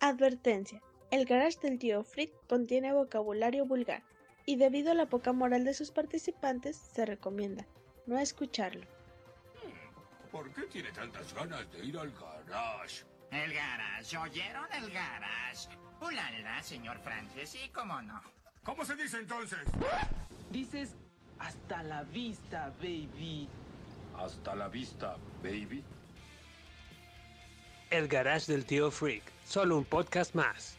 Advertencia. El garage del tío Frick contiene vocabulario vulgar y debido a la poca moral de sus participantes se recomienda no escucharlo. ¿Por qué tiene tantas ganas de ir al garage? El garage, ¿oyeron el garage? Ulala, señor Francis, y cómo no. ¿Cómo se dice entonces? Dices hasta la vista, baby. Hasta la vista, baby. El Garage del Tío Freak, solo un podcast más.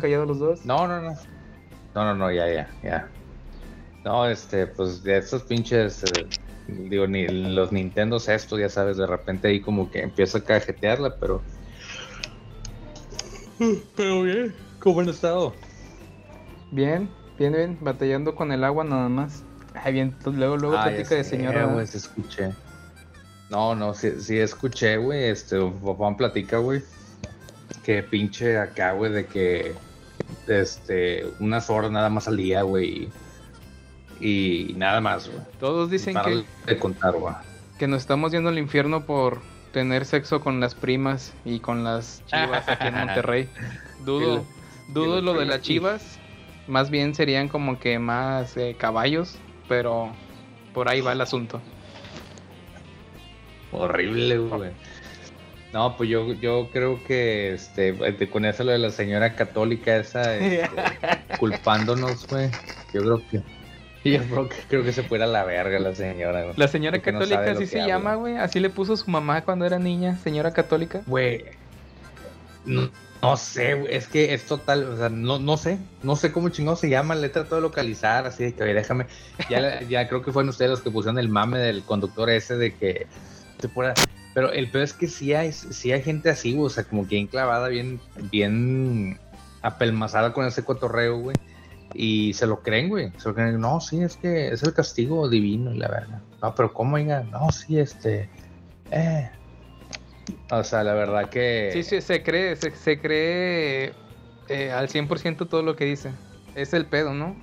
Callados los dos? No, no, no. No, no, no, ya, ya, ya. No, este, pues de estos pinches, eh, digo, ni los Nintendos estos, ya sabes, de repente ahí como que empieza a cajetearla, pero... Pero bien, ¿cómo han estado? Bien, bien, bien, batallando con el agua nada más. Ay, bien, luego, luego Ah, platica de señora. güey, sí escuché. No, no, sí, sí escuché, güey, este, Juan platica, güey, que pinche acá, güey, de que, este, unas horas nada más al día, güey, y, y nada más, güey. Todos dicen Para que, de contar, güey. que nos estamos yendo al infierno por tener sexo con las primas y con las chivas aquí en Monterrey. Dudo, dudo el lo de las chivas. Más bien serían como que más eh, caballos, pero por ahí va el asunto. Horrible, güey. No, pues yo, yo creo que este, con eso lo de la señora católica esa, este, culpándonos, güey. Yo creo que. Yo creo que, creo que se fuera a la verga la señora, güey. La señora Porque católica así se habla. llama, güey. Así le puso su mamá cuando era niña, señora católica. Güey. No, no sé, güey, es que es total, o sea, no, no sé, no sé cómo chingado se llama, le he tratado de localizar, así de que, oye, déjame, ya, ya creo que fueron ustedes los que pusieron el mame del conductor ese de que se fuera, pero el peor es que sí hay, sí hay gente así, güey, o sea, como que bien clavada, bien, bien apelmazada con ese cotorreo, güey, y se lo creen, güey, se lo creen, no, sí, es que es el castigo divino y la verdad, no, pero ¿cómo, oiga? No, sí, este, eh, o sea, la verdad que... Sí, sí, se cree, se, se cree eh, al 100% todo lo que dice. Es el pedo, ¿no?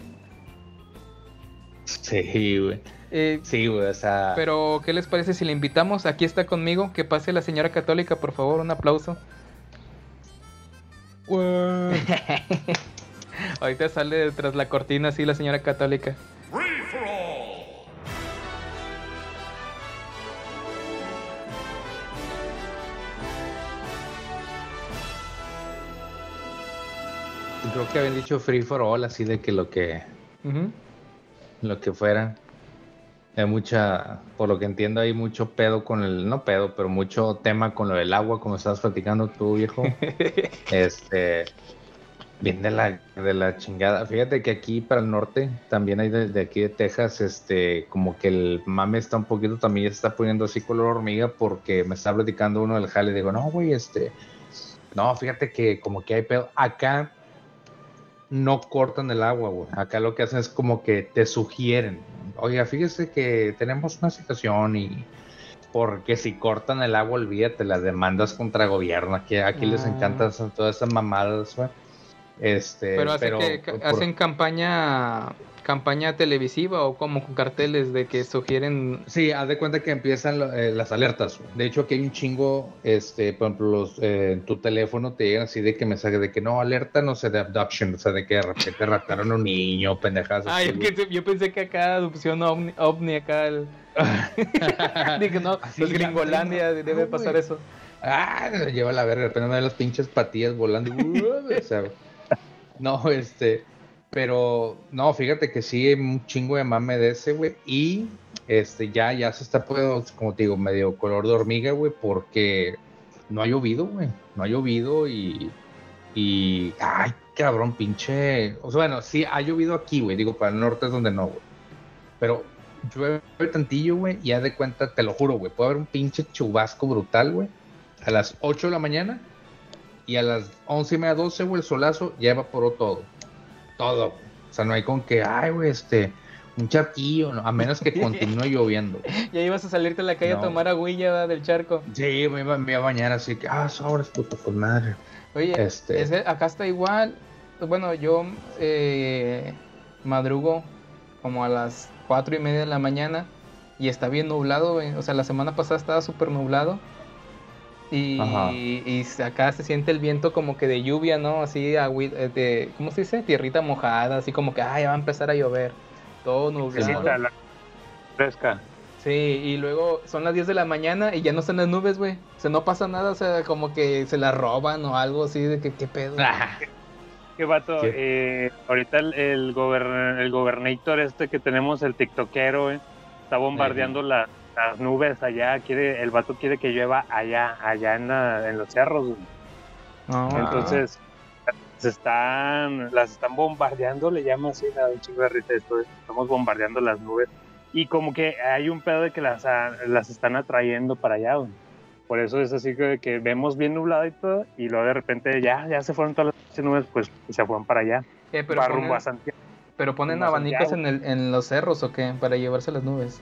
Sí, güey. Eh, Sí, güey, o sea. pero, ¿qué les parece si le invitamos? Aquí está conmigo. Que pase la señora católica, por favor, un aplauso. Ahorita sale tras la cortina así la señora católica. Creo que habían dicho free for all, así de que lo que, lo que fuera. Hay mucha, por lo que entiendo, hay mucho pedo con el, no pedo, pero mucho tema con lo del agua, como estabas platicando tú, viejo. este, bien de la, de la chingada. Fíjate que aquí para el norte, también hay de, de aquí de Texas, este, como que el mame está un poquito, también se está poniendo así color hormiga, porque me está platicando uno del jale, digo, no, güey, este, no, fíjate que como que hay pedo. Acá no cortan el agua, güey. Acá lo que hacen es como que te sugieren. Oiga, fíjese que tenemos una situación y porque si cortan el agua, olvídate las demandas contra gobierno. Aquí, aquí les Ah. encantan todas esas mamadas, güey. Este, Pero, hace pero que, por- hacen campaña campaña televisiva o como con carteles de que sugieren Sí, haz de cuenta que empiezan eh, las alertas. De hecho, aquí hay un chingo, este, por ejemplo, los, eh, en tu teléfono te llegan así de que mensajes de que no, alerta, no sé, de abduction, o sea, de que de repente raptaron a un niño, pendejadas. Que yo pensé que acá adopción ovni, ovni acá el... Dije, no, Así los gringolandia no, debe no, pasar eso. Ah, lleva la verga, de repente me las pinches patillas volando. y, o sea, no, este, pero no, fíjate que sí un chingo de mame de ese, güey. Y este, ya, ya se está poniendo, como te digo, medio color de hormiga, güey, porque no ha llovido, güey. No ha llovido y. Y. Ay, cabrón, pinche. O sea, bueno, sí ha llovido aquí, güey. Digo, para el norte es donde no, güey. Pero llueve tantillo, güey, y haz de cuenta, te lo juro, güey, puede haber un pinche chubasco brutal, güey, a las 8 de la mañana y a las once y media, doce, güey, el solazo ya evaporó todo. Todo. O sea, no hay con que, ay, güey, este, un charquillo, no, a menos que continúe lloviendo. Ya ibas a salirte a la calle No. a tomar agüilla del charco. Sí, me iba, me iba a bañar así que, ah, sobres, puto, con madre. Oye, Este- acá está igual. Bueno, yo eh, madrugo como a las cuatro y media de la mañana y está bien nublado, güey. O sea, la semana pasada estaba súper nublado. Y, acá se siente el viento como que de lluvia, ¿no? Así, eh, de, ¿cómo se dice? Tierrita mojada, así como que, ah, ya va a empezar a llover. Todo nublado. La- fresca. Sí, y luego son las 10 de la mañana y ya no están las nubes, güey. O sea, no pasa nada, o sea, como que se la roban o algo así, de que qué pedo. ¿Qué vato? ¿Qué? Eh, ahorita el, el, gober- el gobernator este que tenemos, el tiktokero, güey, está bombardeando la- las nubes allá. Quiere, el vato quiere que llueva allá, allá en, la- en los cerros. Entonces, se están, las están bombardeando, le llama así, da un chingo de risa esto, estamos bombardeando las nubes. Y como que hay un pedo de que las, a- las están atrayendo para allá, güey. Por eso es así que, que vemos bien nublado y todo, y luego de repente ya, ya se fueron todas las nubes, pues se fueron para allá. Eh, pero, va ponen, rumbo a Santiago. pero ponen a abanicos en, el, en los cerros o qué, para llevarse las nubes.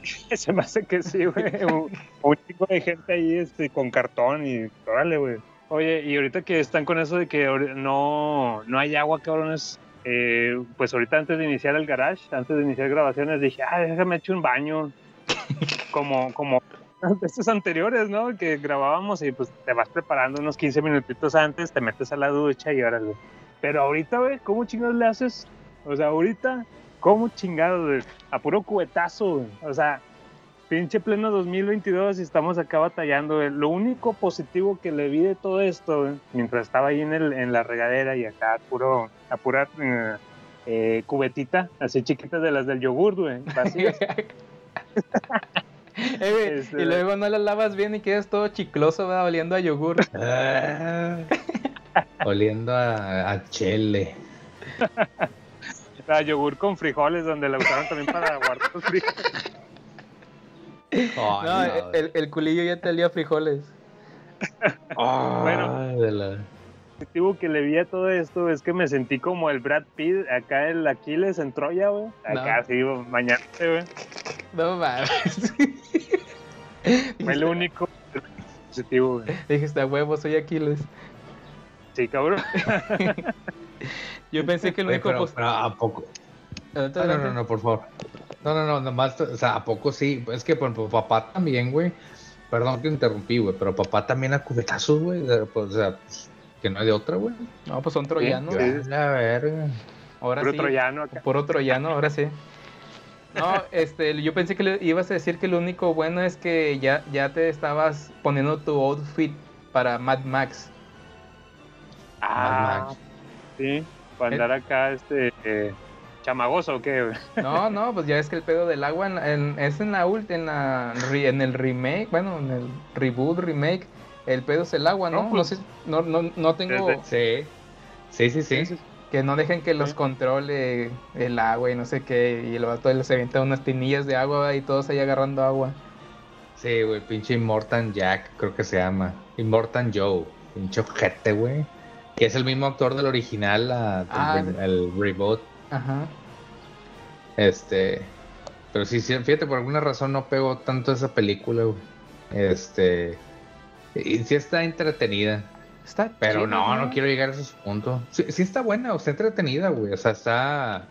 Se me hace que sí, güey. un, un chico de gente ahí este, con cartón y órale, güey. Oye, y ahorita que están con eso de que no, no hay agua, cabrones. eh, pues ahorita antes de iniciar el garage, antes de iniciar grabaciones, dije, ah, déjame echar un baño. como, como estos anteriores, ¿no? Que grabábamos y pues te vas preparando unos 15 minutitos antes, te metes a la ducha y órale. Pero ahorita, güey, ¿cómo chingados le haces? O sea, ahorita, ¿cómo chingados, güey? A puro cubetazo, güey. O sea, pinche pleno 2022 y estamos acá batallando, güey. Lo único positivo que le vi de todo esto, güey, mientras estaba ahí en, el, en la regadera y acá a puro, a pura eh, eh, cubetita, así chiquitas de las del yogur, güey, vacías. Eh, güey, Este- Y luego no las lavas bien y quedas todo chicloso, ¿verdad? oliendo a yogur. Ah, oliendo a, a chele. La yogur con frijoles, donde la usaron también para guardar los frijoles. Ay, no, no. el, el culillo ya te olía frijoles. Bueno. Ay, de la- positivo que le vi a todo esto es que me sentí como el Brad Pitt acá el Aquiles en Troya, güey. Acá No. sí, mañana, güey. No mames. Fue el único positivo, güey. Dijiste a huevo, soy Aquiles. Sí, cabrón. Yo pensé que el Oye, único pero, pos- pero ¿a poco? Adelante, No, no, no, no, por favor. No, no, no, nomás, o sea, ¿a poco sí? Es que, por ejemplo, papá también, güey. Perdón que interrumpí, güey, pero papá también a cubetazos, güey. O sea, pues, o sea, pues, que no hay de otra, güey. No, pues son troyanos. Yo, a La verga. Ahora Puro sí. troyano acá. Puro troyano, ahora sí. No, este, yo pensé que le ibas a decir que lo único bueno es que ya, ya te estabas poniendo tu outfit para Mad Max. Ah, Max. sí. Para andar acá, este. eh, chamagoso o qué, güey. No, no, pues ya es que el pedo del agua en- en- es en la ult, en la en el remake, bueno, en el reboot, remake, el pedo es el agua, ¿no? No, No, pues, sé, no, no, no tengo desde- Sí. Sí, sí, sí. Sí, sí. que no dejen que los Sí. controle el agua y no sé qué, y el vato les avienta unas tinillas de agua y todos ahí agarrando agua. Sí, güey, pinche Immortan Jack, creo que se llama. Immortan Joe, pinche ojete, güey. Que es el mismo actor del original, la- Ah, el, el reboot. Ajá. Este. Pero sí, sí, fíjate, por alguna razón no pegó tanto esa película, güey. Este. Y sí está entretenida. Está Pero chido, no, no quiero llegar a ese punto. Sí, sí está buena, o está entretenida, güey. O sea, está.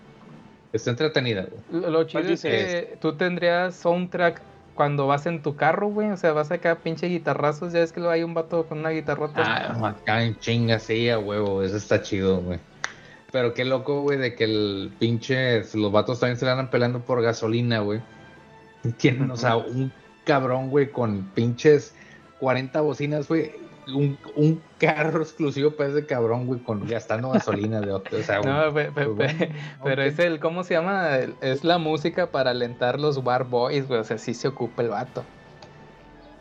Está entretenida, güey. Lo, lo chido Oye, es que tú tendrías soundtrack cuando vas en tu carro, güey. O sea, vas acá pinche guitarrazos. Ya es que hay un vato con una guitarrota. Ah, acá en chinga, sí, a huevo. Eso está chido, güey. Pero qué loco, güey, de que el pinche. Los vatos también se la andan pelando por gasolina, güey. Tienen, o sea, un cabrón, güey, con pinches 40 bocinas, güey. Un, un carro exclusivo para ese cabrón, güey, con gastando gasolina de otro. O sea, No, güey, pe- pe- pe- bueno, pero es el, ¿cómo se llama? Es la música para alentar los War Boys, güey. O sea, sí se ocupa el vato.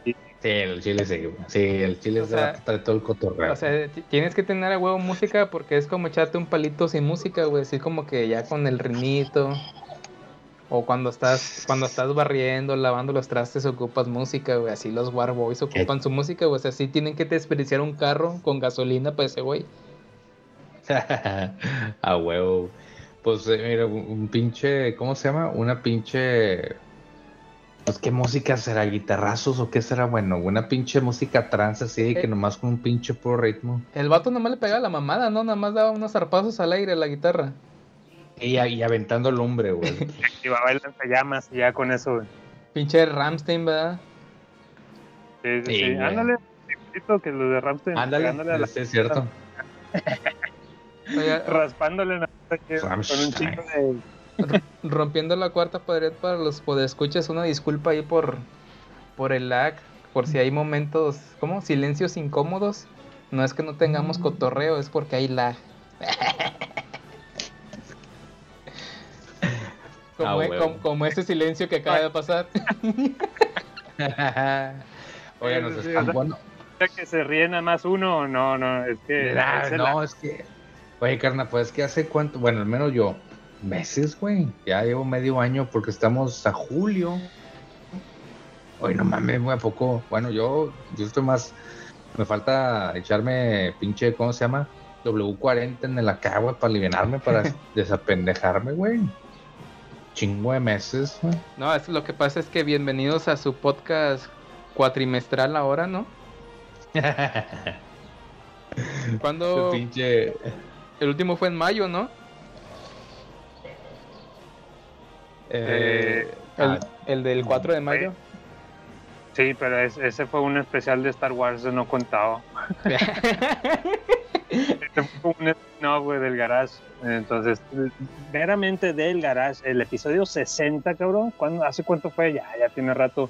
Sí, el chile sí. Sí, el chile O es sea, de todo el cotorreo. O sea, tienes que tener a huevo música porque es como echarte un palito sin música, güey. Así como que ya con el ritmito. O cuando estás, cuando estás barriendo, lavando los trastes, ocupas música, güey. Así los Warboys ocupan su música, güey. O sea, sí tienen que desperdiciar un carro con gasolina para ese güey. A huevo. Pues eh, mira, un, pinche, ¿cómo se llama? Una pinche... Pues qué música será, guitarrazos o qué será bueno, una pinche música trance así que Eh. nomás con un pinche puro ritmo. El vato nomás le pegaba la mamada, ¿no? Nada más daba unos zarpazos al aire a la guitarra. Y, y aventando lumbre, güey. Activaba el lanzallamas y ya con eso, güey. Pinche Ramstein, ¿verdad? Sí, sí, Sí, sí. güey. Ándale, que los de Ramstein. Ándale, pegándole a la- sí, es cierto. Raspándole la que- con un chingo de. rompiendo la cuarta pared para los podescuchas, una disculpa ahí por, por el lag, por si hay momentos, ¿cómo? Silencios incómodos. No es que no tengamos cotorreo, es porque hay lag. Como, Ah, e- huevo. como, como ese silencio que acaba de pasar. Oye, nos están o sea, bueno. que se ríe nada más uno, no, no, es que. No, es que. Oye, carnal, pues es que hace cuánto, bueno, al menos yo, meses, güey. Ya llevo medio año porque estamos a julio. Oye, no mames, güey, ¿a poco? Bueno, yo, yo estoy más. Me falta echarme pinche, ¿cómo se llama? W40 en el acá, güey, para aliviarme, para desapendejarme, güey. Chingo de meses, güey. No, es, lo que pasa es que bienvenidos a su podcast cuatrimestral ahora, ¿no? Cuando pinche. el último fue en mayo, ¿no? Eh, El, ah, el del 4 de mayo. Sí, pero es- ese fue un especial de Star Wars, no contado. Este fue un no, güey, del garage. Entonces, meramente del garage, el episodio 60, cabrón. ¿Cuándo, ¿Hace cuánto fue? Ya, ya tiene rato.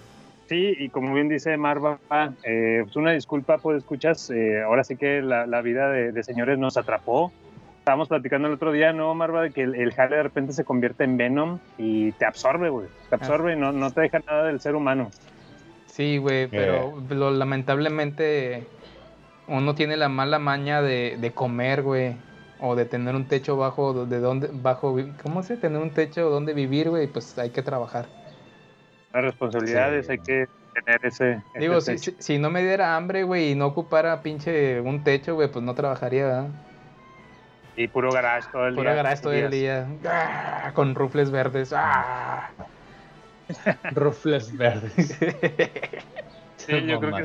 Sí, y como bien dice Marva, eh, pues una disculpa por escuchas. eh, ahora sí que la, la vida de, de señores nos atrapó. Estábamos platicando el otro día, ¿no, Marva? De que el, el jale de repente se convierte en Venom y te absorbe, güey. Te absorbe y no, no te deja nada del ser humano. Sí, güey, pero lo- lamentablemente uno tiene la mala maña de, de comer, güey, o de tener un techo bajo, de donde, bajo, ¿cómo se? Tener un techo donde vivir, güey, pues hay que trabajar. Las responsabilidades, Sí. hay que tener ese. ese Digo, si, techo. si, si no me diera hambre, güey, y no ocupara pinche un techo, güey, pues no trabajaría, ¿verdad? Y puro garage todo el día. garage todo el día, ¡ah! con rufles verdes, ¡ah! Rufles verdes. Sí, yo creo que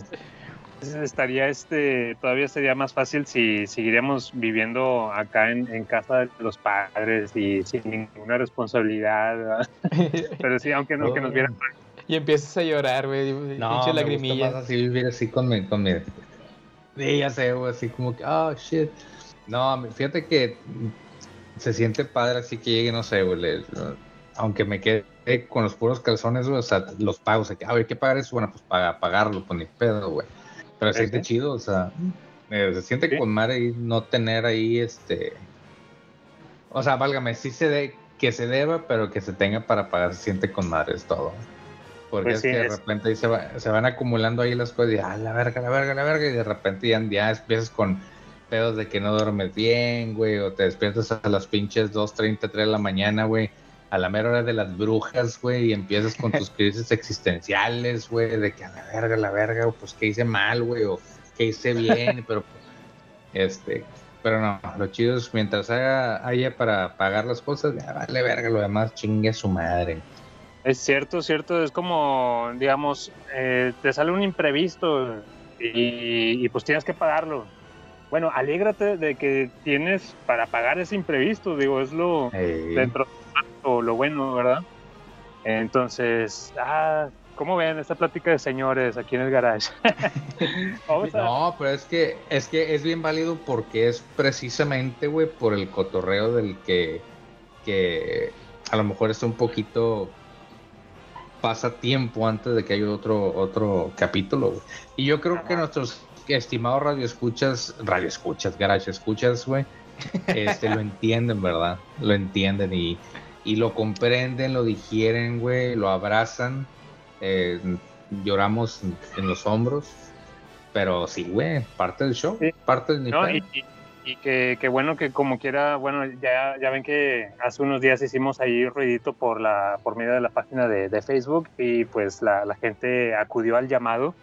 estaría este, todavía sería más fácil si seguiríamos viviendo acá en, en casa de los padres y sin ninguna responsabilidad. Pero sí, aunque, no, que nos vieran y empiezas a llorar, güey, No, pinche lagrimilla. más así vivir así con mi, con mi... Sí, ya sé, güey, así como que, oh, shit. No, fíjate que se siente padre así que llegue, no sé, güey, aunque me quede con los puros calzones, güey, o sea, los pago, o sea, que, a ver, ¿qué pagar eso? Bueno, pues paga, pagarlo, pues ni pedo, güey. Pero se siente sí. chido, o sea, eh, se siente Sí. con madre ahí no tener ahí, este... O sea, válgame, sí se de que se deba, pero que se tenga para pagar, se siente con madre, es todo. Porque Pues es sí, que de es- repente ahí se, va- se van acumulando ahí las cosas y ah, la verga, la verga, la verga, y de repente ya, ya empiezas con pedos de que no duermes bien, güey, o te despiertas a las pinches 2, 3 de la mañana, güey, a la mera hora de las brujas, güey, y empiezas con tus crisis existenciales, güey, de que a la verga, la verga, o pues que hice mal, güey, o que hice bien, pero este, pero no, lo chido es mientras haya, haya para pagar las cosas, ya vale verga, lo demás chingue a su madre. Es cierto, cierto, es como, digamos, eh, te sale un imprevisto y, y pues tienes que pagarlo. Bueno, alégrate de que tienes para pagar ese imprevisto, digo, es lo dentro de lo, bueno, ¿verdad? Entonces, ah, ¿cómo ven esta plática de señores aquí en el garage? Vamos a- No, pero es que es que es bien válido porque es precisamente, güey, por el cotorreo del que, que a lo mejor es un poquito pasa tiempo antes de que haya otro otro capítulo. Y yo creo que nuestros estimados radioescuchas, radioescuchas, garage escuchas, güey, este lo entienden, ¿verdad? Lo entienden y, y lo comprenden, lo digieren, güey, lo abrazan. eh, lloramos en- los hombros. Pero sí, güey, parte del show, Sí. parte del ¿no? Y, y- y que, que bueno que como quiera, bueno, ya, ya ven que hace unos días hicimos ahí ruidito por la por medio de la página de, de Facebook y pues la, la gente acudió al llamado.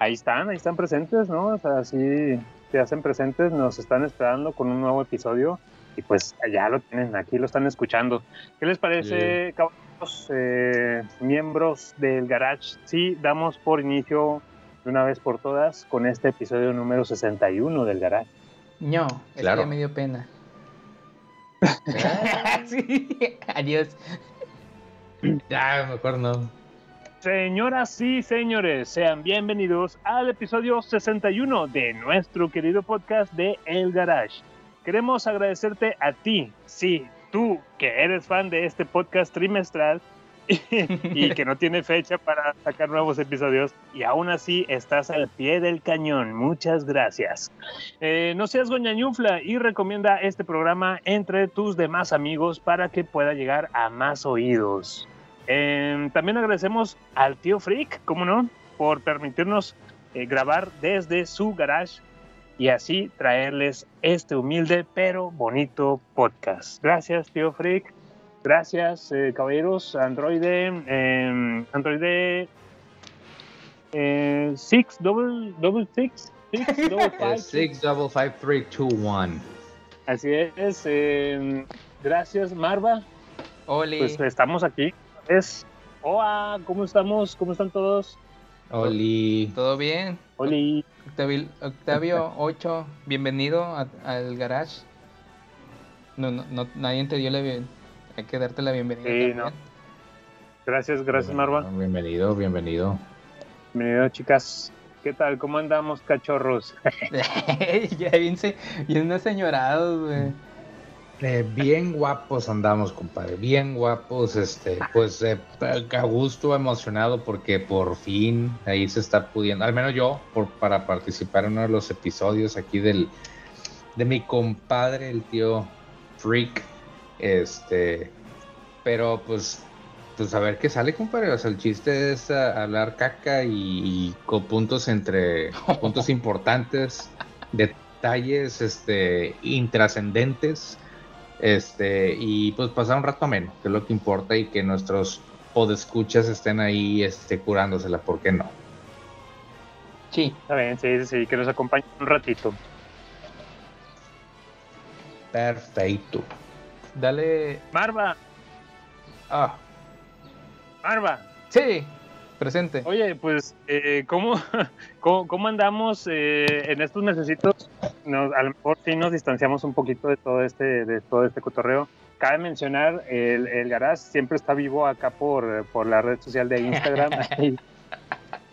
Ahí están, ahí están presentes, ¿no? O sea, sí se hacen presentes, nos están esperando con un nuevo episodio y pues ya lo tienen, aquí lo están escuchando. ¿Qué les parece, caballeros, eh, miembros del Garage? Sí, damos por inicio de una vez por todas con este episodio número 61 del Garage. No, es Claro. que ya me dio pena. sí, adiós. Ya, mejor no. Señoras y señores, sean bienvenidos al episodio 61 de nuestro querido podcast de El Garage. Queremos agradecerte a ti, sí, tú que eres fan de este podcast trimestral y que no tiene fecha para sacar nuevos episodios y aún así estás al pie del cañón. Muchas gracias. Eh, no seas goñañufla y recomienda este programa entre tus demás amigos para que pueda llegar a más oídos. Eh, también agradecemos al tío Freak, como no, por permitirnos eh, grabar desde su garage y así traerles este humilde pero bonito podcast. Gracias, tío Freak. Gracias, eh, caballeros. Androide, eh, Androide eh, six double double six six double five. Es six double five three two one. Así es. eh, gracias, Marva. Oli. Pues estamos aquí. Es. Hola, ¿cómo estamos? ¿Cómo están todos? Oli. ¿Todo bien? Oli. Octavio, Octavio 8, bienvenido a- al garage. No, no, no, nadie te dio la bien. Hay que darte la bienvenida. Sí, también. Gracias, gracias, Marva. Bienvenido, bienvenido. Bienvenido, chicas. ¿Qué tal? ¿Cómo andamos, cachorros? ya bien, bien aseñorados, güey. Eh, bien guapos andamos, compadre. Bien guapos, este, pues eh, a gusto, emocionado porque por fin ahí se está pudiendo, al menos yo, por, para participar en uno de los episodios aquí del de mi compadre, el tío Freak. Este, pero pues, pues a ver qué sale, compadre. O sea, el chiste es hablar caca y, y con puntos entre puntos importantes, detalles, este, intrascendentes. Este, y pues pasar un rato ameno, que es lo que importa, y que nuestros podescuchas estén ahí este, curándosela, ¿por qué no? Sí, Está bien, sí, sí, sí, que nos acompañe un ratito. Perfecto. dale. Marva, Ah, Marva. sí, presente. Oye, pues, eh, ¿cómo, cómo, cómo andamos eh, en estos necesitos? Nos, a lo mejor sí nos distanciamos un poquito de todo este, de todo este cotorreo. Cabe mencionar, el, el Garage siempre está vivo acá por, por la red social de Instagram. Ahí,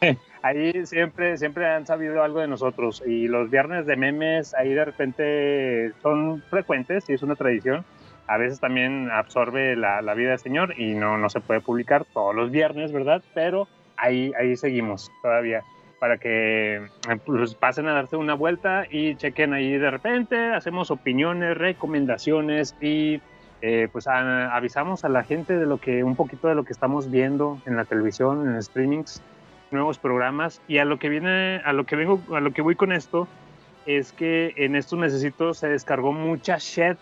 ahí siempre, siempre han sabido algo de nosotros. Y los viernes de memes, ahí de repente son frecuentes y es una tradición. A veces también absorbe la, la vida del señor y no, no se puede publicar todos los viernes, ¿verdad? Pero ahí, ahí seguimos todavía para que eh, pues, pasen a darse una vuelta y chequen ahí de repente, hacemos opiniones, recomendaciones y eh, pues a- avisamos a la gente de lo que un poquito de lo que estamos viendo en la televisión, en streamings, nuevos programas y a lo que viene, a lo que vengo, a lo que voy con esto es que en estos necesitos se descargó mucha shit,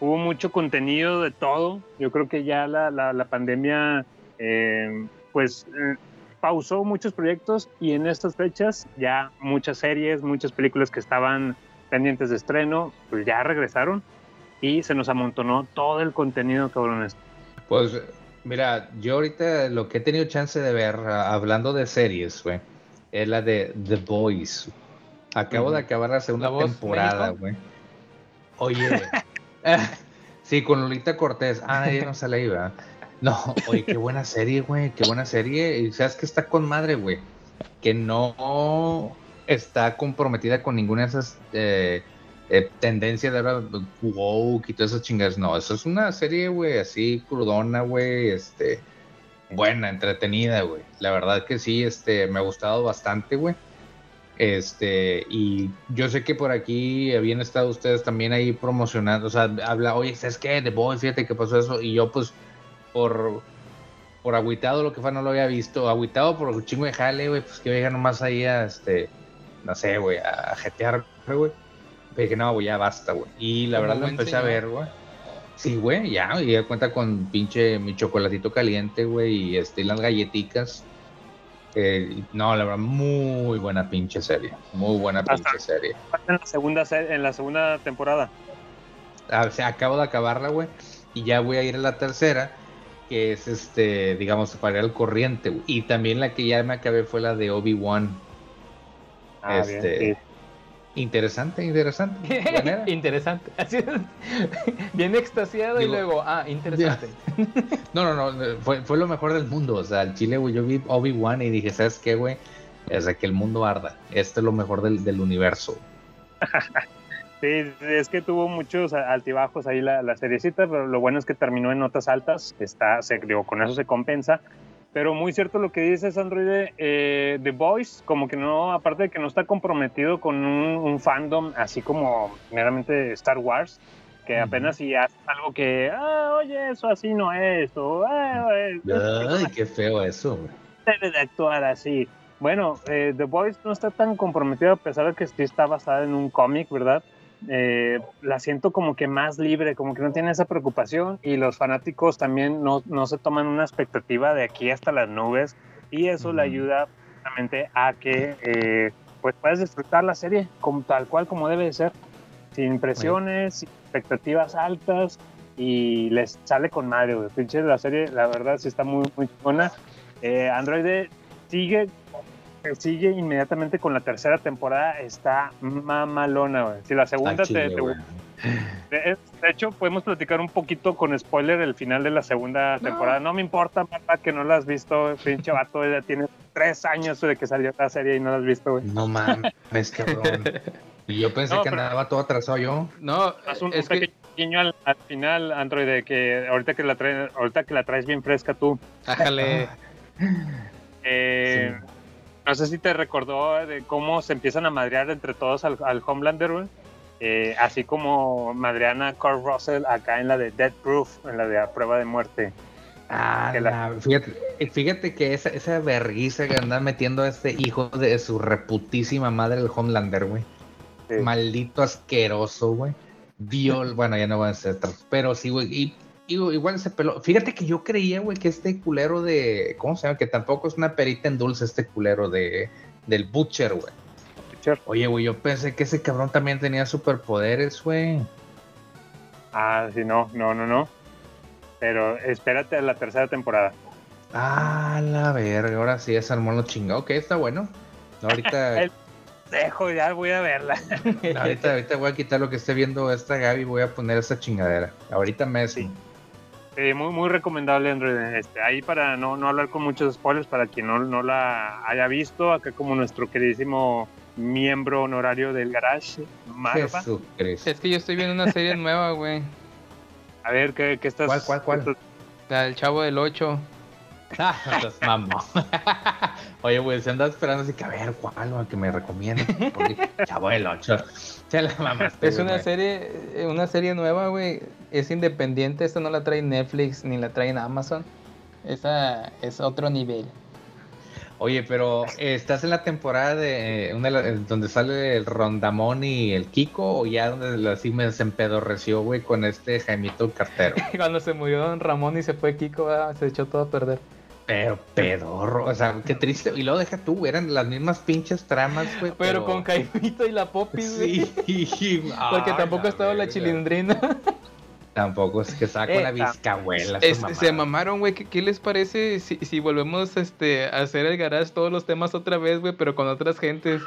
hubo mucho contenido de todo. Yo creo que ya la, la, la pandemia eh, pues eh, pausó muchos proyectos y en estas fechas ya muchas series, muchas películas que estaban pendientes de estreno, pues ya regresaron y se nos amontonó todo el contenido, cabrones. Pues mira, yo ahorita lo que he tenido chance de ver, ah, hablando de series, güey, es la de The Boys. Acabo de acabar la segunda ¿La voz temporada, güey. Oye, sí, con Lolita Cortés. Ah, ella no sale ahí, ¿verdad? No, oye, qué buena serie, güey, qué buena serie. Y sabes que está con madre, güey. Que no está comprometida con ninguna de esas eh, eh, tendencias de ahora woke y todas esas chingas. No, eso es una serie, güey, así crudona, güey, este, buena, entretenida, güey. La verdad que sí, este, me ha gustado bastante, güey. Este, y yo sé que por aquí habían estado ustedes también ahí promocionando, o sea, habla, oye, ¿sabes qué? The Boys, fíjate que pasó eso, y yo, pues, por, por agüitado lo que fue, no lo había visto, agüitado por un chingo de jale, güey, pues que venga nomás ahí a, este, no sé, güey, a jetear, güey. Pero dije, no, güey, ya basta, güey. Y la Como verdad lo empecé a señor. ver, güey. Sí, güey, ya, y ya cuenta con pinche mi chocolatito caliente, güey, y este, y las galletitas. Eh, no, la verdad, muy buena pinche serie. Muy buena Hasta- pinche serie. En la segunda, se- en la segunda temporada. Ah, o sea, acabo de acabarla, güey, y ya voy a ir a la tercera, que es este, digamos, para al corriente. Y también la que ya me acabé fue la de Obi-Wan. Ah, Este, bien. sí. Interesante, interesante. interesante. Así es. Bien extasiado y luego, ah, interesante. No, no, no, fue, fue lo mejor del mundo. O sea, al chile, güey, yo vi Obi-Wan y dije, ¿sabes qué, güey? Es de que el mundo arda. Esto es lo mejor del, del universo. Sí, es que tuvo muchos altibajos ahí la, la seriecita, pero lo bueno es que terminó en notas altas, está, se, digo, con eso se compensa. Pero muy cierto lo que dices, Android, eh, The Voice, como que no, aparte de que no está comprometido con un, un fandom así como meramente Star Wars, que apenas si hace algo que, ah, oye, eso así no es, o ah, eh, Ay, qué feo eso, debe de actuar así. Bueno, eh, The Voice no está tan comprometido a pesar de que sí está basada en un cómic, ¿verdad? Eh, la siento como que más libre, como que no tiene esa preocupación y los fanáticos también no, no se toman una expectativa de aquí hasta las nubes y eso le Ujú. ayuda justamente a que eh, pues puedas disfrutar la serie como, tal cual como debe de ser, sin presiones, sin expectativas altas y les sale con madre, güey. Pinche la serie, la verdad sí está muy, muy buena. Eh, Android sigue, sigue inmediatamente con la tercera temporada, está mamalona, güey. Si la segunda chile, te, te- de, de hecho, podemos platicar un poquito con spoiler el final de la segunda temporada. No me importa, papá, que no la has visto, pinche vato, ya tiene tres años de que salió la serie y no la has visto, güey. No mames, cabrón. Y yo pensé No, que pero- andaba todo atrasado yo. No, un, es un que pequeño al final, Android, de que ahorita que la traes, ahorita que la traes bien fresca tú, Ájale. eh, no sé si te recordó de cómo se empiezan a madrear entre todos al, al Homelander, güey. Eh, así como Madriana Kurt Russell acá en la de Death Proof, en la de a prueba de muerte. Ah, Que la- la- fíjate, fíjate que esa, esa verguiza que andan metiendo a este hijo de su reputísima madre, el Homelander, güey. Sí. Maldito asqueroso, güey. Viol, bueno, ya no voy a ser pero sí, güey. Y igual se peló. Fíjate que yo creía, güey, que este culero de. ¿Cómo se llama? Que tampoco es una perita en dulce este culero de del Butcher, güey. Butcher. Oye, güey, yo pensé que ese cabrón también tenía superpoderes, güey. Ah, sí, no, no, no, no. Pero espérate a la tercera temporada. Ah, la verga, ahora sí es armó lo chingado. Ok, está bueno. No, ahorita, El- Dejo, ya voy a verla. ahorita, ahorita voy a quitar lo que esté viendo esta Gaby y voy a poner esa chingadera. Ahorita me Sí. Sí, muy, muy recomendable, Android. Este, ahí para no, no hablar con muchos spoilers, para quien no, no la haya visto, acá como nuestro queridísimo miembro honorario del Garage. Es que yo estoy viendo una serie nueva, güey. A ver, ¿qué, qué estás...? ¿Cuál, cuál, cuál? qué estás- La del Chavo del 8. Ah, mamón. Oye, güey, se anda esperando así que a ver cuál, güey, que me recomiende. Chavo el 8. Se la mamaste. Es una güey. serie, eh, una serie nueva, güey. Es independiente. Esta no la trae Netflix ni la trae en Amazon. Esa es otro nivel. Oye, pero ¿estás en la temporada de una donde sale el Rondamón y el Kiko o ya donde así me desempedorreció, güey, con este Jaimito Cartero? Cuando se murió Don Ramón y se fue Kiko, se echó todo a perder. Pero pedorro, o sea, qué triste. Y luego deja tú, eran las mismas pinches tramas, güey. Pero con Jaimito y la Popis, güey. Sí, Porque Ay, tampoco estaba la chilindrina. Tampoco es que Eh, la tam- bizcabuela. Es- se mamaron, güey. ¿Qué, qué les parece si, si volvemos este, a hacer el garage todos los temas otra vez, güey, pero con otras gentes?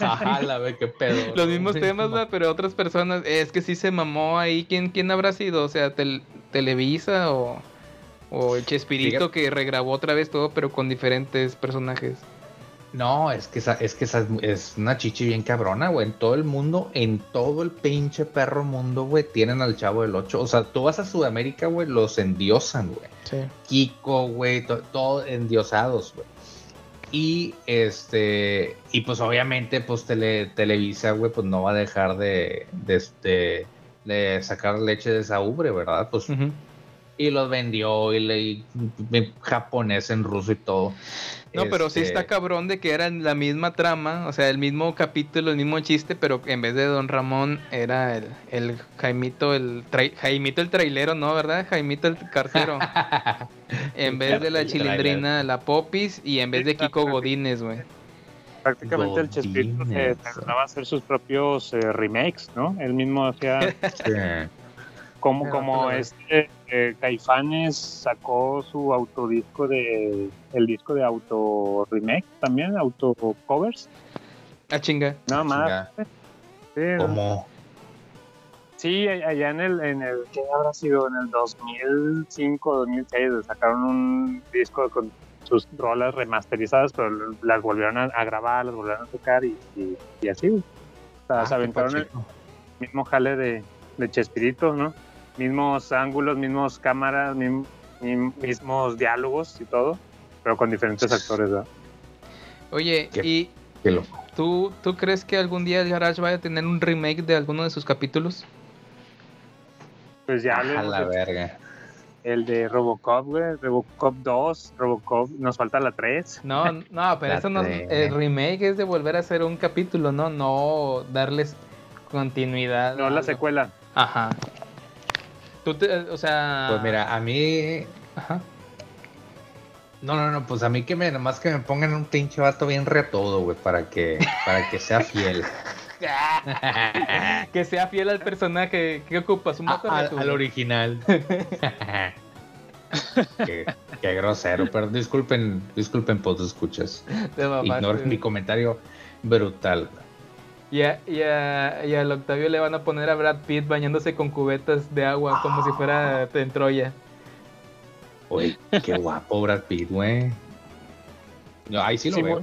Ajá, la ve qué pedo. Los mismos temas, güey, pero otras personas. Es que sí se mamó ahí. ¿Quién, quién habrá sido? O sea, Tel- Televisa o, o el Chespirito que regrabó otra vez todo, pero con diferentes personajes. No, es que esa, es que esa es, una chichi bien cabrona, güey. En todo el mundo, en todo el pinche perro mundo, güey, tienen al chavo del 8. O sea, tú vas a Sudamérica, güey, los endiosan, güey. Sí. Kiko, güey, to- todo endiosados, güey. Y este, y pues obviamente, pues tele, Televisa, güey, pues no va a dejar de, de, este, de sacar leche de esa ubre, ¿verdad? Pues y los vendió y le y- y- japonés en ruso y todo. No, pero sí Este, está cabrón de que era la misma trama, o sea, el mismo capítulo, el mismo chiste, pero en vez de Don Ramón era el, el Jaimito, el trai- Jaimito el trailero, ¿no? ¿Verdad? Jaimito el cartero. en vez de la chilindrina, la Popis, y en vez de Kiko Godínez, güey. Prácticamente el Chespirito se trataba de hacer sus propios eh, remakes, ¿no? Él mismo hacía sí. como, como este eh, Caifanes sacó su autodisco de el disco de auto remake también, auto covers, Ah, chinga. nada más. Chinga. Sí. ¿Cómo? Sí, allá en el, en el, ¿qué habrá sido? En el 2005, 2006, sacaron un disco con sus rolas remasterizadas, pero las volvieron a, a grabar, las volvieron a tocar y, y, y así. O sea, Ah, se aventaron el mismo jale de, de Chespirito, ¿no? Mismos ángulos, mismos cámaras, mismos diálogos y todo, pero con diferentes actores, ¿verdad? Oye, Qué- ¿y Qué tú, tú crees que algún día el Garage vaya a tener un remake de alguno de sus capítulos? Pues ya A la de- verga. el de Robocop, güey, Robocop 2, Robocop, nos falta la 3. No, no, pero eso no, el remake es de volver a hacer un capítulo, ¿no? No darles continuidad. No, la algo. secuela. Ajá. Tú te, o sea. Pues mira, a mí. Ajá. No, no, no, pues a mí que me, nomás que me pongan un pinche vato bien retodo, güey, para que, para que sea fiel. Que sea fiel al personaje. ¿Qué ocupas? Un A- vato al, retudo? al original. qué, qué grosero, pero disculpen, disculpen, pues escuchas. Ignoren mi comentario brutal. Y, a- y, a- y al Octavio le van a poner a Brad Pitt bañándose con cubetas de agua como si fuera en Troya. Oye, qué guapo Brad Pitt, güey. No, ahí sí lo Simu- veo.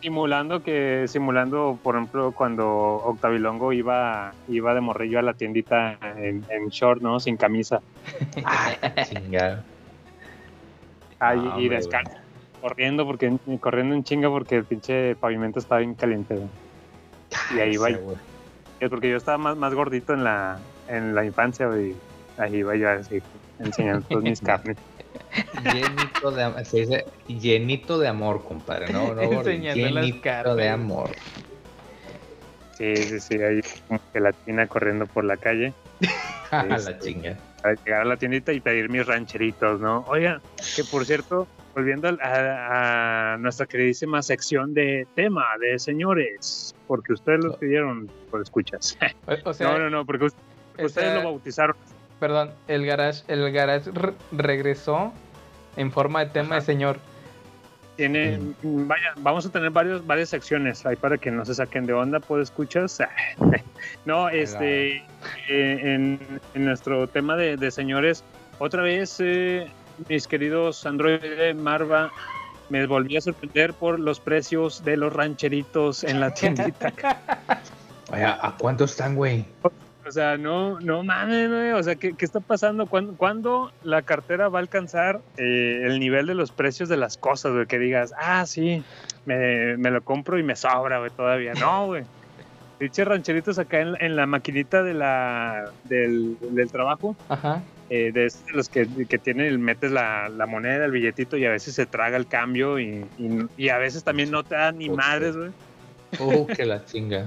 Simulando que, simulando, por ejemplo, cuando Octavilongo iba, iba de morrillo a la tiendita en, en short, ¿no? Sin camisa. Chingado. Ahí, No, y descalzo. Corriendo, porque, corriendo en chinga porque el pinche pavimento estaba bien caliente, güey. Y ahí va. Es porque yo estaba más, más gordito en la, en la infancia, güey. Ahí iba yo así, enseñando todas mis carnes. Llenito de amor, se dice llenito de amor, compadre, no, no, Enseñando las llenito carnes. de amor. Sí, sí, sí, ahí como que la tina corriendo por la calle. A la Este, chinga. para llegar a la tiendita y pedir mis rancheritos, ¿no? Oigan, que por cierto, volviendo a, a nuestra queridísima sección de tema de señores, porque ustedes lo pidieron por escuchas. O, o sea, no, no, no, porque ustedes lo bautizaron. perdón, el garage, el garage re- regresó en forma de tema de señor. Tiene, vaya, vamos a tener varios, varias secciones ahí para que no se saquen de onda, por escuchas. no, este, eh, en, en nuestro tema de, de señores, otra vez, eh, mis queridos Android Marva, me volví a sorprender por los precios de los rancheritos en la tiendita. Oye, ¿a cuánto están, güey? o sea, no, no mames, güey, o sea, ¿qué, qué está pasando? ¿Cuándo, cuándo la cartera va a alcanzar eh, el nivel de los precios de las cosas, güey? Que digas, ah, sí, me, me lo compro y me sobra, güey, todavía. No, güey. Diche rancheritos acá en, en la maquinita de la, del, del trabajo, Ajá. Eh, de esos de los que, que tienen, metes la, la moneda, el billetito y a veces se traga el cambio y, y, y a veces también no te da ni madres, güey. Uh, que la chinga.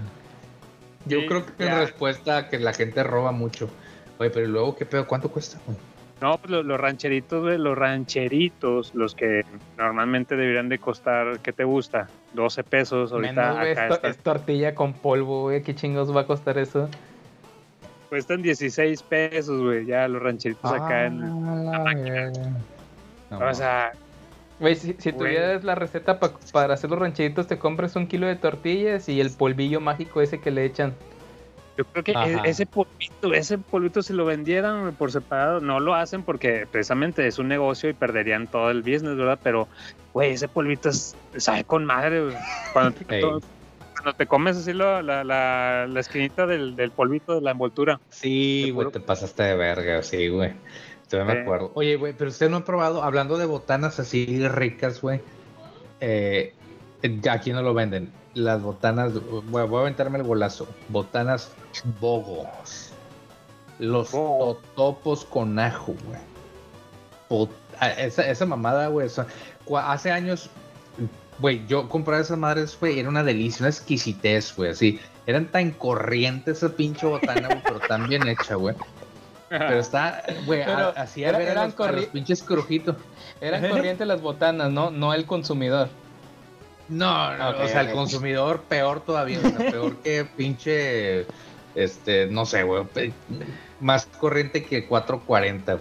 Yo Sí, creo que en respuesta a que la gente roba mucho. Oye, pero luego, ¿qué pedo? ¿Cuánto cuesta, güey? No, pues los, los rancheritos, güey, los rancheritos, los que normalmente deberían de costar, ¿qué te gusta? 12 pesos, ahorita Menos, acá es, to- están- es tortilla con polvo, güey. ¿Qué chingos va a costar eso? Cuestan 16 pesos, güey, ya los rancheritos acá en... La verga. No, O sea, Güey, si, si Güey. tuvieras la receta pa- para hacer los rancheritos, te compras un kilo de tortillas y el polvillo mágico ese que le echan. yo creo que Ajá. e- ese polvito, ese polvito si lo vendieran por separado, no lo hacen porque precisamente es un negocio y perderían todo el business, ¿verdad? Pero, güey, ese polvito es, sabe con madre, güey. Cuando te, Ey. Cuando te comes así la, la, la esquinita del, del polvito de la envoltura. Sí, güey, te pasaste de verga, sí, güey. Todavía me Sí. acuerdo. Oye, güey, pero usted no ha probado, hablando de botanas así ricas, güey. Eh, aquí no lo venden. Las botanas, voy, voy a aventarme el golazo. Botanas bogos. Los Bogo. totopos con ajo, güey. put- a- esa, esa mamada, güey. hace años, güey, yo compraba esas madres, güey, era una delicia, una exquisitez, güey, así. Eran tan corrientes esa pinche botana, güey, pero tan bien hecha, güey. Pero está, güey, así era- ver a eran los, a los corri- pinches crujitos. Eran corrientes las botanas, ¿no? No el consumidor. No, no, o sea, el consumidor peor todavía, o sea, peor que pinche, este, no sé, güey, más corriente que 440.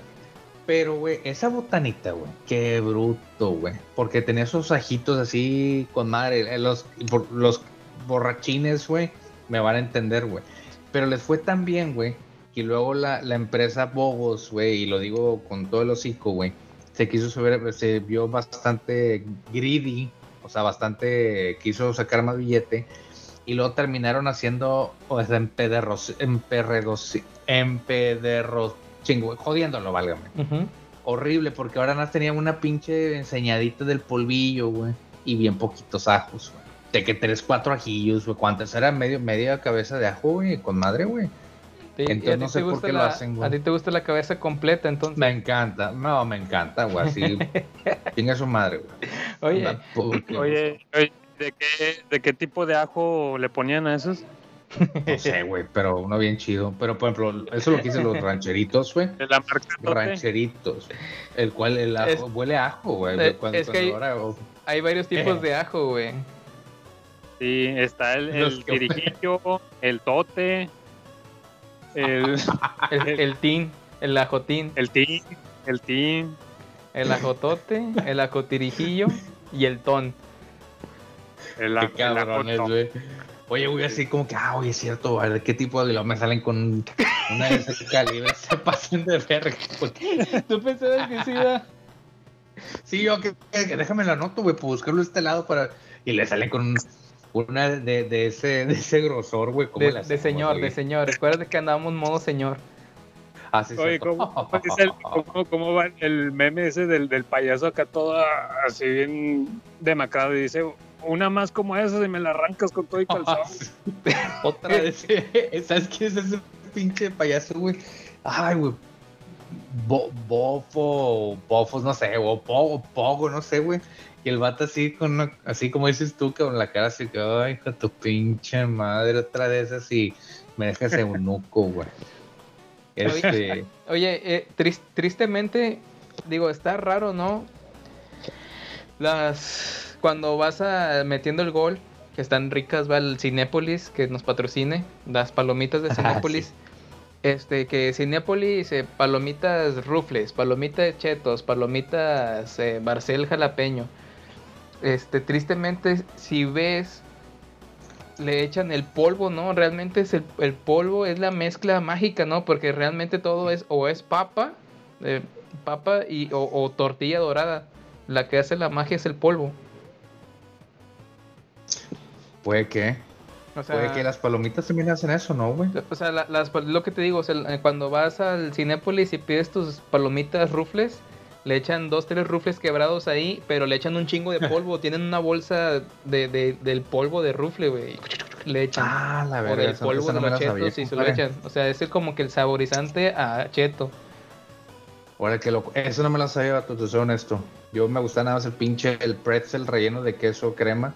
Pero, güey, esa botanita, güey, qué bruto, güey, porque tenía esos ajitos así con madre, eh, los, los borrachines, güey, me van a entender, güey. Pero les fue tan bien, güey, que luego la, la empresa Bogos, güey, y lo digo con todo el hocico, güey, se quiso subir, se vio bastante greedy, o sea, bastante quiso sacar más billete y luego terminaron haciendo o sea, empederros, empederros, chingo, jodiéndolo, válgame. Horrible, porque ahora nada más tenían una pinche enseñadita del polvillo, güey, y bien poquitos ajos, güey. De que tres, cuatro ajillos, güey, cuántas era medio, media cabeza de ajo, güey, con madre, güey. Sí, Entonces no sé por qué lo hacen, güey. A ti te gusta la cabeza completa, entonces. Me encanta, no, me encanta, güey, así. Chinga su madre, güey. Oye. Oye, oye, ¿de qué, ¿de qué tipo de ajo le ponían a esos? No sé, güey, pero uno bien chido. Pero, por ejemplo, eso es lo que dicen los rancheritos, güey. De la marca Tote. Rancheritos. El cual el ajo, Es- huele a ajo, güey. Eh, Cuando- es que hay- ahora- oh, hay varios tipos Eh. de ajo, güey. Sí, está el, tirijillo, el tote, el, El, el tin, el ajotín, el tin, el tin. el ajotote, el ajotirijillo y el ton. El, qué ajo- el cabrones, güey. Oye, güey, así como que, ah, oye, es cierto, a ver qué tipo de. luego me salen con una de ese calibre, se pasan de verga. güey. ¿Tú pensabas que sí iba? Sí, yo, que, que- déjame la anoto, güey, para buscarlo de este lado para. Y le salen con una de, de ese, de ese grosor, güey. ¿cómo De, de señor, güey? de señor. Recuerda que andábamos modo señor. Ah, sí, Oye. ¿cómo, cómo el- cómo- cómo va el meme ese del, del payaso acá todo así bien demacrado y dice, una más como esa y me la arrancas con todo y calzón? Otra vez. ¿Sabes quién es ese pinche payaso, güey? Ay, güey. Bo- bofo, bofos, no sé, o pogo, pogo, no sé, güey. Y el vato así, con una- así como dices tú, con la cara así que, ay, hijo de tu pinche madre, otra de esas y me dejas eunuco, güey. Este, Oye, eh, tris- tristemente, digo, está raro, ¿no? Las cuando vas a metiendo el gol, que están ricas, va el Cinépolis, que nos patrocine, las palomitas de Ah, Cinépolis. Este, que Cinépolis, eh, palomitas rufles, palomitas chetos, palomitas eh, Barcel jalapeño. Este, tristemente, si ves, le echan el polvo, ¿no? Realmente es el, el polvo, es la mezcla mágica, ¿no? Porque realmente todo es, o es papa, eh, papa y, o, o tortilla dorada. La que hace la magia es el polvo. Puede que, O sea, puede que las palomitas también hacen eso, ¿no, güey? O sea, la- las, lo que te digo, o sea, eh, cuando vas al Cinépolis y pides tus palomitas rufles, le echan dos, tres rufles quebrados ahí, pero le echan un chingo de polvo. Tienen una bolsa de, de- del polvo de rufle, güey. Le echan. Ah, la o del polvo de los chetos y se lo echan. O sea, es el- como que el saborizante a cheto. Ahora que loco. Eso no me lo sabía, te soy honesto. Yo me gusta nada más el pinche, el pretzel relleno de queso crema.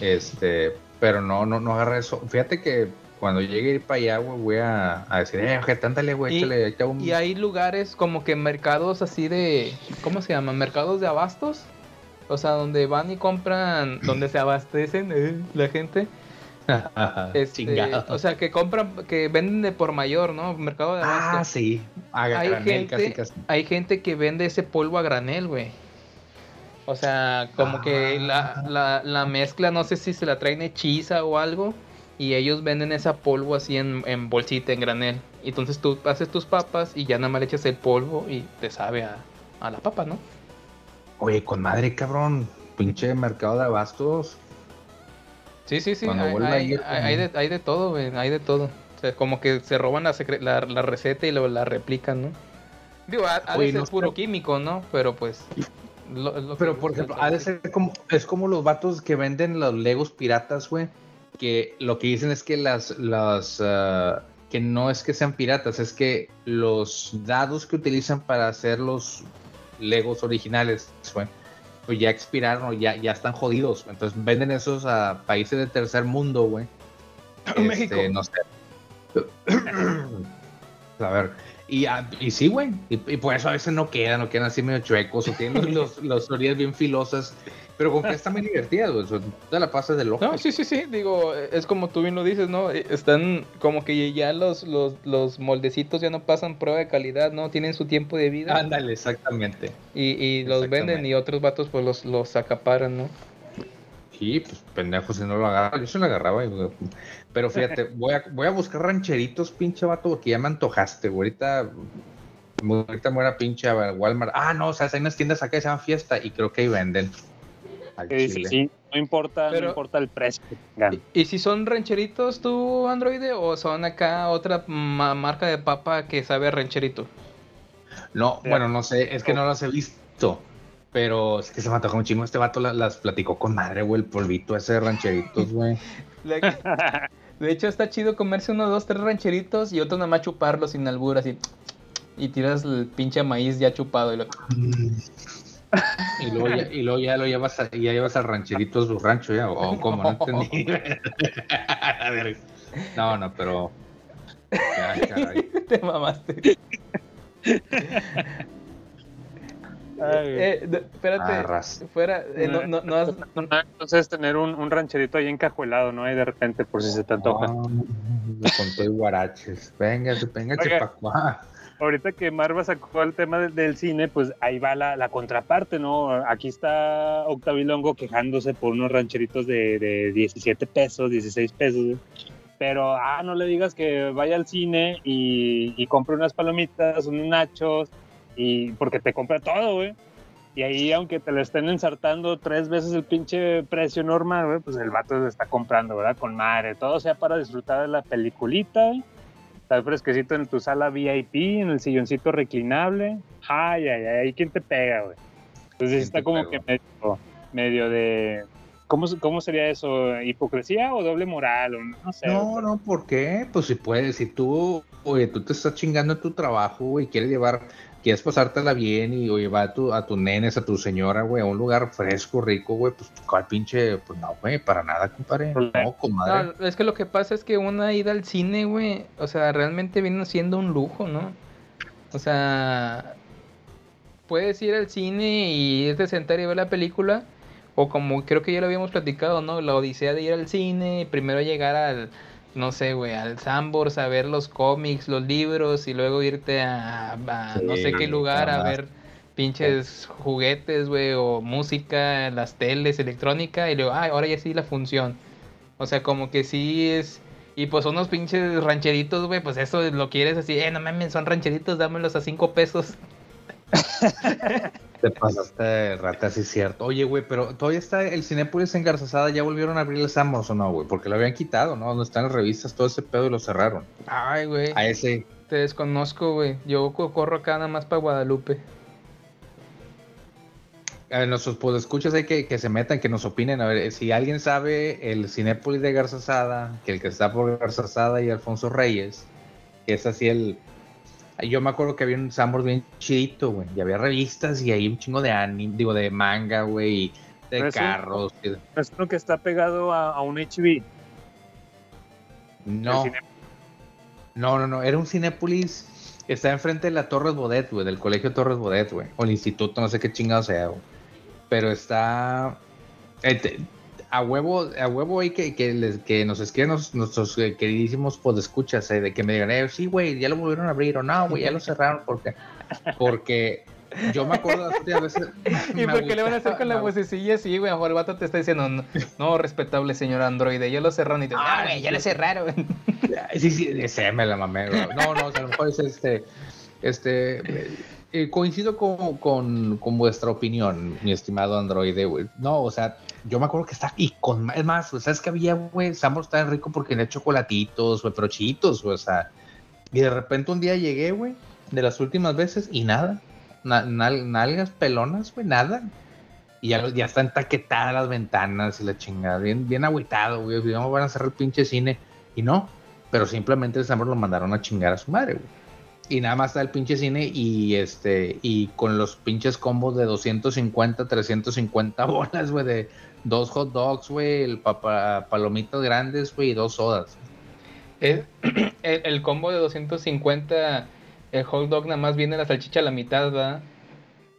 Este, pero no, no, no agarra eso. Fíjate que cuando llegue a ir para allá, güey, voy a, a decir, eh, ojete, ándale, güey, Y- échale, échale un... Y hay lugares como que mercados así de. ¿Cómo se llama? Mercados de abastos. O sea, donde van y compran, donde se abastecen eh, la gente. Este, Chingado. o sea, que compran, que venden de por mayor, ¿no? Mercado de ah, abasto. sí. A hay, granel, gente, casi, casi. hay gente que vende ese polvo a granel, güey. O sea, como que la, la, la mezcla, no sé si se la traen hechiza o algo. Y ellos venden esa polvo así en, en bolsita, en granel. Y entonces tú haces tus papas y ya nada más le echas el polvo y te sabe a, a la papa, ¿no? Oye, con madre, cabrón. Pinche mercado de abastos. Sí, sí, sí. Hay, hay- ir, hay- hay de, hay de todo, güey. Hay de todo. O sea, como que se roban la, secre- la, la receta y lo, la replican, ¿no? Digo, ha, ha de Oye, ser no, puro químico, ¿no? Pero pues. Lo- es lo Pero por ejemplo, ha de ser como, es como los vatos que venden los Legos piratas, güey. Que lo que dicen es que las, las, ah, que no es que sean piratas, es que los dados que utilizan para hacer los, Legos originales, güey, pues ya expiraron o ya, ya están jodidos. Entonces venden esos a países de tercer mundo, güey. México. Este, no sé. a ver. Y, ah, y sí, güey. Y, y por eso a veces no quedan, no quedan así medio chuecos, o tienen los, los orillas bien filosas. Pero con que están muy divertidas, güey. Te la pasas de loco. No, sí, sí, sí, digo, es como tú bien lo dices, ¿no? Eh, Están como que ya los, los, los moldecitos ya no pasan prueba de calidad, ¿no? Tienen su tiempo de vida Ándale, exactamente. y, y los venden y otros vatos pues los, los acaparan, ¿no? Sí, pues pendejo si no lo agarraba. Yo se lo agarraba. güey. Pero fíjate, voy a, voy a buscar rancheritos, pinche vato, porque ya me antojaste, güey. Ahorita, ahorita me voy a pinche a Walmart. Ah, no, o sea, hay unas tiendas acá que se llaman Fiesta y creo que ahí venden. Dice, chile. sí, no importa, Pero- no importa el precio. ¿Y si son rancheritos tú, Androide, o son acá otra ma- marca de papa que sabe a rancherito? No, bueno, no sé, es que no las he visto. Pero es que se me antojó un chingo. Este vato la- las platicó con madre, güey, el polvito ese de rancheritos, güey. De hecho, está chido comerse uno, dos, tres rancheritos y otro nada más chuparlo sin albur, así. Y tiras el pinche maíz ya chupado. Y lo... Y luego ya, y luego ya lo llevas a, ya llevas al rancherito a su rancho ya, o como no entendí. A ver, no, no, pero. Ya, caray. Te mamaste. Eh, espérate, Arras. fuera, eh, no, no, no has- Entonces tener un, un rancherito ahí encajuelado, ¿no? Ahí de repente, por si se te antoja. Ah, con todo y guaraches. Venga, venga, Oiga. chepacuá. Ahorita que Marva sacó el tema del, del cine, pues ahí va la, la contraparte, ¿no? Aquí está Octavilongo quejándose por unos rancheritos de, de 17 pesos, 16 pesos. Pero, ah, no le digas que vaya al cine y, y compre unas palomitas, unos nachos, y porque te compra todo, güey. Y ahí, aunque te lo estén ensartando tres veces el pinche precio normal, güey, pues el vato se está comprando, ¿verdad? Con madre. Todo sea para disfrutar de la peliculita, güey. Estar fresquecito en tu sala VIP, en el silloncito reclinable. Ay, ay, ay, ¿quién te pega, güey? Entonces ¿Quién está como pega? que medio, medio de... ¿Cómo, ¿Cómo sería eso? ¿Hipocresía o doble moral? O no sé. No, no, ¿por qué? Pues si puedes, si tú, oye, tú te estás chingando en tu trabajo, güey, quieres llevar, quieres pasártela bien y o llevar a tu, a tus nenes, a tu señora, güey, a un lugar fresco, rico, güey, pues cuál pinche, pues no, güey, para nada, compadre. No, comadre. No, es que lo que pasa es que una ida al cine, güey, o sea, realmente viene siendo un lujo, ¿no? O sea, puedes ir al cine y irte a sentar y ver la película, o como creo que ya lo habíamos platicado, ¿no? La odisea de ir al cine, primero llegar al, no sé, güey, al Sambors a ver los cómics, los libros, y luego irte a, a no sé qué lugar a ver pinches juguetes, güey, o música, las teles, electrónica, y luego, ay, ahora ya sí la función. O sea, como que sí es. Y pues unos pinches rancheritos, güey, pues eso lo quieres así, eh, no mames, son rancheritos, dámelos a cinco pesos. Te pasaste rata, sí es cierto. Oye, güey, pero todavía está el Cinépolis en Garzazada, ya volvieron a abrir el Samos o no, güey, porque lo habían quitado, ¿no? Donde están las revistas, todo ese pedo y lo cerraron. Ay, güey, A ese, te desconozco, güey. Yo co- corro acá nada más para Guadalupe. a ver, nuestros pues escuchas hay que, que se metan, que nos opinen. A ver, si alguien sabe el Cinépolis de Garzazada, que el que está por Garzazada y Alfonso Reyes, que es así el. Yo me acuerdo que había un Sambors bien chidito, güey. Y había revistas y ahí un chingo de anime, digo, de manga, güey, y de Pero carros. Es uno que está pegado a, a un HB. No, no, no, no. Era un Cinépolis. Está enfrente de la Torres Bodet, güey, del colegio Torres Bodet, güey. O el instituto, no sé qué chingado sea, güey. Pero está. eh, te- a huevo, a huevo hay que, que, les- que nos escriban nos- nuestros eh, queridísimos podescuchas, eh, de que me digan, eh, sí, güey, ya lo volvieron a abrir, o no, güey, ya lo cerraron, porque, porque yo me acuerdo las últimas veces. ¿Y por qué le van a hacer con la vocecilla así, güey? A mejor el vato te está diciendo, no, no, respetable señor androide, ya lo cerraron y te ah, güey, ya lo cerraron. Sí, sí, me la mamé, güey. No, no, o sea, a lo mejor es este. Este. eh, eh, coincido con, con, con vuestra opinión, mi estimado androide, güey. No, o sea, yo me acuerdo que está. Y con. Es más, güey, ¿sabes que había, güey? Sambor estaba rico porque tenía chocolatitos, güey, güey, o sea. Y de repente un día llegué, güey, de las últimas veces, y nada. Na- nal- nalgas pelonas, güey, nada. Y ya, ya están taquetadas las ventanas y la chingada. Bien, bien agüitado, güey. Digamos, van a cerrar el pinche cine. Y no, pero simplemente el lo mandaron a chingar a su madre, güey. y nada más está el pinche cine y este y con los pinches combos de 250, 350 bolas, güey, de dos hot dogs, güey, el papa, palomitas grandes, güey, y dos sodas. El, el, combo de 250, el hot dog nada más viene la salchicha a la mitad, ¿verdad?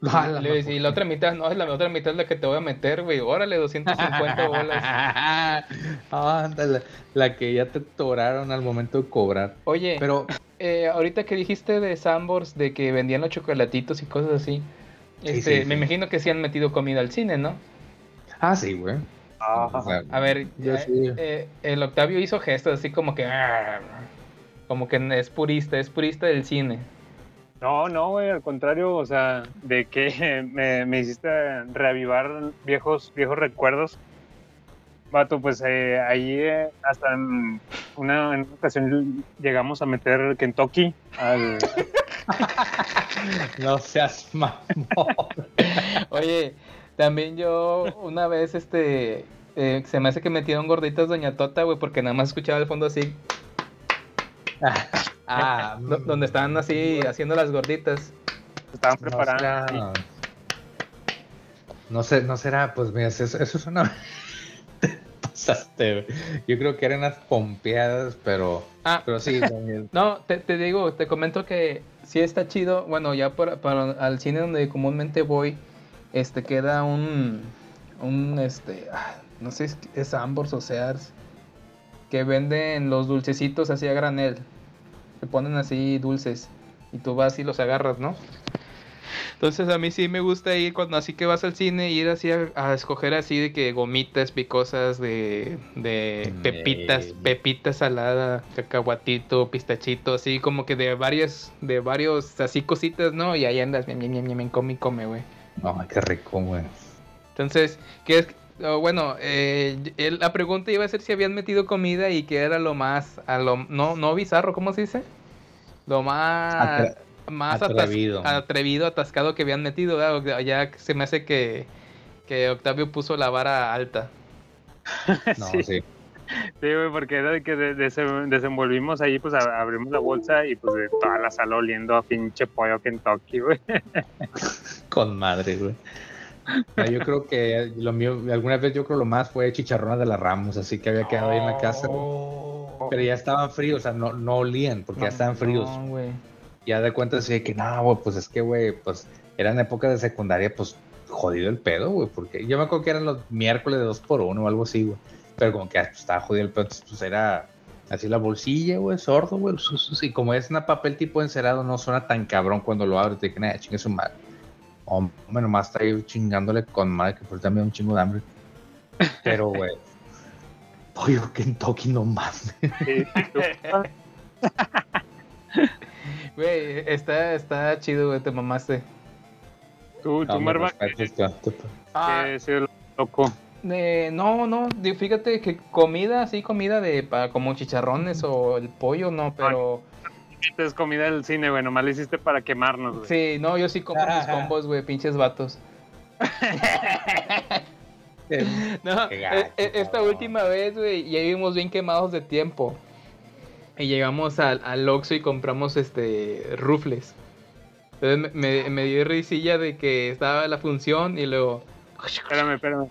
Ah, la Le- y la otra mitad, no, es la otra mitad la que te voy a meter, güey. Órale, 250 bolas. Ah, ándale, la que ya te toraron al momento de cobrar. Oye, Pero eh, ahorita que dijiste de Sambors, de que vendían los chocolatitos y cosas así, Sí, este, sí, me sí. imagino que sí han metido comida al cine, ¿no? Ah, sí, güey. Ah, O sea, A ver, eh, sí. eh, el Octavio hizo gestos así como que... "Ah", Como que es purista, es purista del cine. No, no, güey, al contrario, o sea, de que me, me hiciste reavivar viejos, viejos recuerdos. Vato, pues eh, ahí eh, hasta en una, en una ocasión llegamos a meter Kentucky al... no seas mamón. Oye, también yo una vez, este, eh, se me hace que metieron gorditas Doña Tota, güey, porque nada más escuchaba al fondo así, Ah, do- donde estaban así haciendo las gorditas. Estaban no preparando. será- No sé, no será, pues mira, eso, eso es una. Pasaste. Yo creo que eran unas pompeadas, pero. Ah, Pero sí, no, te, te digo, te comento que sí está chido. Bueno, ya por, para al cine donde comúnmente voy, este queda un, un, este, ah, no sé, si es Ambors o Sears, que venden los dulcecitos así a granel. Se ponen así dulces y tú vas y los agarras, ¿no? Entonces a mí sí me gusta ir cuando así que vas al cine, ir así a, a escoger así de que gomitas picosas de, de pepitas, Ey. pepita salada, cacahuatito, pistachito, así como que de varias, de varios así cositas, ¿no? Y ahí andas, bien, bien, bien, bien, come come, güey. No, qué rico, güey. Entonces, ¿qué es? oh, bueno, eh, la pregunta iba a ser si habían metido comida y que era lo más, a lo, no, no bizarro, ¿cómo se dice? Lo más, Atre- más atas- atrevido. atrevido, atascado que habían metido, ¿verdad? Ya se me hace que, que Octavio puso la vara alta. No, Sí. sí. Sí, güey, porque era de que de- dese- desenvolvimos ahí, pues abrimos la bolsa y pues de toda la sala oliendo a pinche pollo Kentucky, güey. Con madre, güey. No, yo creo que lo mío, alguna vez yo creo lo más fue chicharrones de la Ramos, así que había quedado ahí en la casa. Oh. Pero ya estaban fríos, o sea, no, no olían, porque ya estaban fríos. No, güey. ya de cuenta así de que no, güey, pues es que, güey, pues eran épocas de secundaria, pues jodido el pedo, güey, porque yo me acuerdo que eran los miércoles de 2 por 1 o algo así, güey, pero como que ah, pues, estaba jodido el pedo, pues era así la bolsilla, güey, sordo, güey, y como es una papel tipo encerado, no suena tan cabrón cuando lo abres, te que nada, chingue su madre. Hombre, nomás está ahí chingándole con madre, que por también un chingo de hambre. Pero, güey, pollo Kentucky no mames. Güey, está, está chido, güey, te mamaste. tú, que, respetas, tú- Ah, que sí, loco. Eh, no, no, fíjate que comida, sí, comida de pa- como chicharrones o el pollo, no, pero Esta es comida del cine, güey, nomás lo hiciste para quemarnos, güey. sí, no, yo sí compro mis combos, güey, pinches vatos. No, gacho, eh, esta cabrón. última vez, güey, ya vivimos bien quemados de tiempo. Y llegamos al, al Oxxo y compramos este rufles. Entonces me, me, me dio risilla de que estaba la función y luego. Espérame, espérame.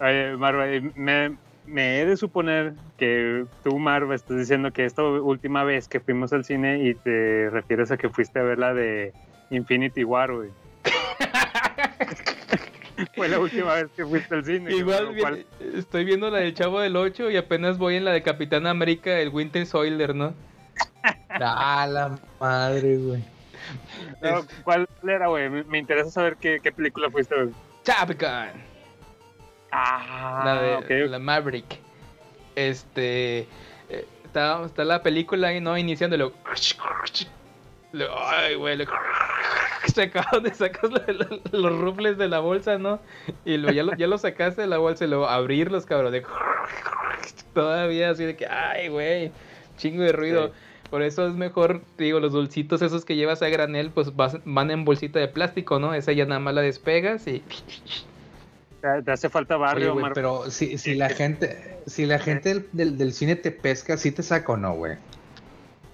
Oye, Marva, me, me he de suponer que tú, Marva, estás diciendo que esta última vez que fuimos al cine y te refieres a que fuiste a ver la de Infinity War, güey. Fue la última vez que fuiste al cine. Igual cual- estoy viendo la del Chavo del 8 y apenas voy en la de Capitán América, el Winter Soldier, ¿no? Ah, la madre, güey. no, ¿Cuál era, güey? Me, me interesa saber qué, qué película fuiste, güey. Top Gun. Ah, la de la Maverick. Este eh, está, está la película ahí, ¿no? Iniciando y luego, Ay, güey. luego, Sacas, de- la- los rufles de la bolsa, ¿no? Y luego ya lo, ya lo sacaste de la bolsa y luego abrirlos, cabrón. de- Todavía así de que, ay, güey. Chingo de ruido. Sí. Por eso es mejor, te digo, los dulcitos esos que llevas a granel, pues vas- van en bolsita de plástico, ¿no? Esa ya nada más la despegas y Te, te hace falta Oye, barrio, Marva. pero si, si la gente, si la gente del, del, del cine te pesca, ¿sí te saca o no, güey?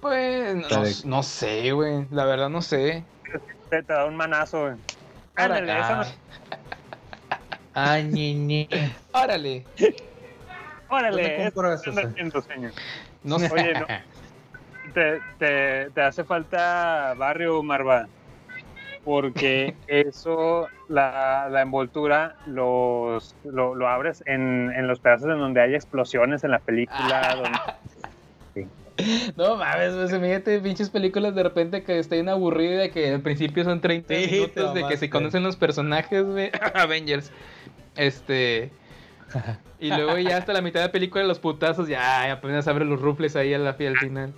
Pues no, no sé, güey. La verdad no sé. Te, te da un manazo, güey. Ándale, eso no- Ay, ñe, ñe. Órale. Órale, señor. No sé. Oye, no. Te, te, te hace falta barrio, Marva. Porque eso, la, la envoltura, los, lo, lo abres en, en los pedazos en donde hay explosiones en la película. donde- No mames, pues imagínate pinches películas de repente que está bien aburrida y que al principio son 30 Sí, minutos de que se conocen los personajes, güey. Avengers. Este. Y luego ya hasta la mitad de la película los putazos, ya apenas abre los rufles ahí al, al final.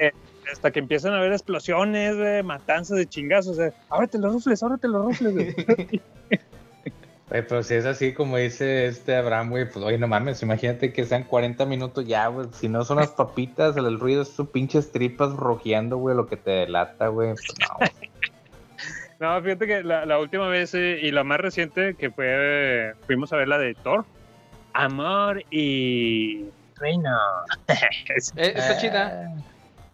Hasta que empiezan a haber explosiones, güey, matanzas de chingazos. O sea, ábrete los rufles, ábrete los rufles, güey. Oye, pero si es así como dice este Abraham, güey, pues oye, no mames, imagínate que sean 40 minutos ya, güey. Si no son las papitas, el ruido es tus pinches tripas rojeando, güey, lo que te delata, güey. Pues no. No, fíjate que la, la última vez eh, y la más reciente que fue, eh, fuimos a ver la de Thor. Amor y Reino. Es- Eh, está chida.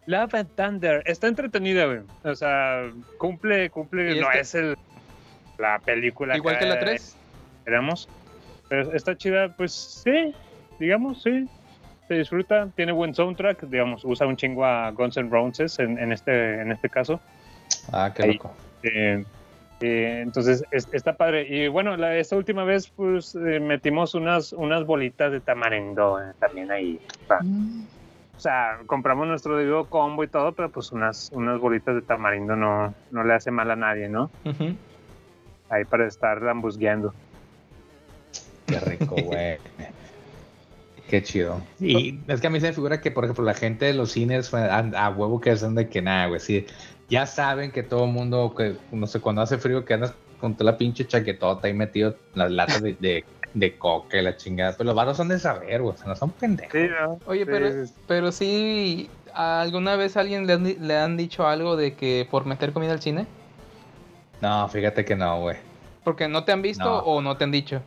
Love and Thunder. Está entretenida, güey. O sea, cumple, cumple, ¿Y no es el, la película Igual que la 3. Esperamos. Pero está chida, pues sí, digamos, sí. Se disfruta, tiene buen soundtrack, digamos, usa un chingo a Guns N' Roses en, en este, en este caso. Ah, qué Ahí. loco. Eh, eh, entonces es- está padre. Y bueno, la, esta última vez pues eh, metimos unas, unas bolitas de tamarindo eh, también ahí. pa- O sea, compramos nuestro debido combo y todo, pero pues unas, unas bolitas de tamarindo no, no le hace mal a nadie, ¿no? Ahí para estar lambusgueando. Qué rico, güey. Qué chido. Y es que a mí se me figura que, por ejemplo, la gente de los cines a, a huevo que hacen de que nada, güey. Sí, ya saben que todo el mundo, que no sé, cuando hace frío, que andas con toda la pinche chaquetota ahí metido en las latas de, de, de coca y la chingada. Pero los varos son de saber, güey. O sea, no son pendejos. Sí, ¿no? Oye, Sí, pero, sí. pero sí, ¿alguna vez a alguien le han, di- le han dicho algo de que por meter comida al cine? No, fíjate que no, güey. Porque no te han visto No. o no te han dicho.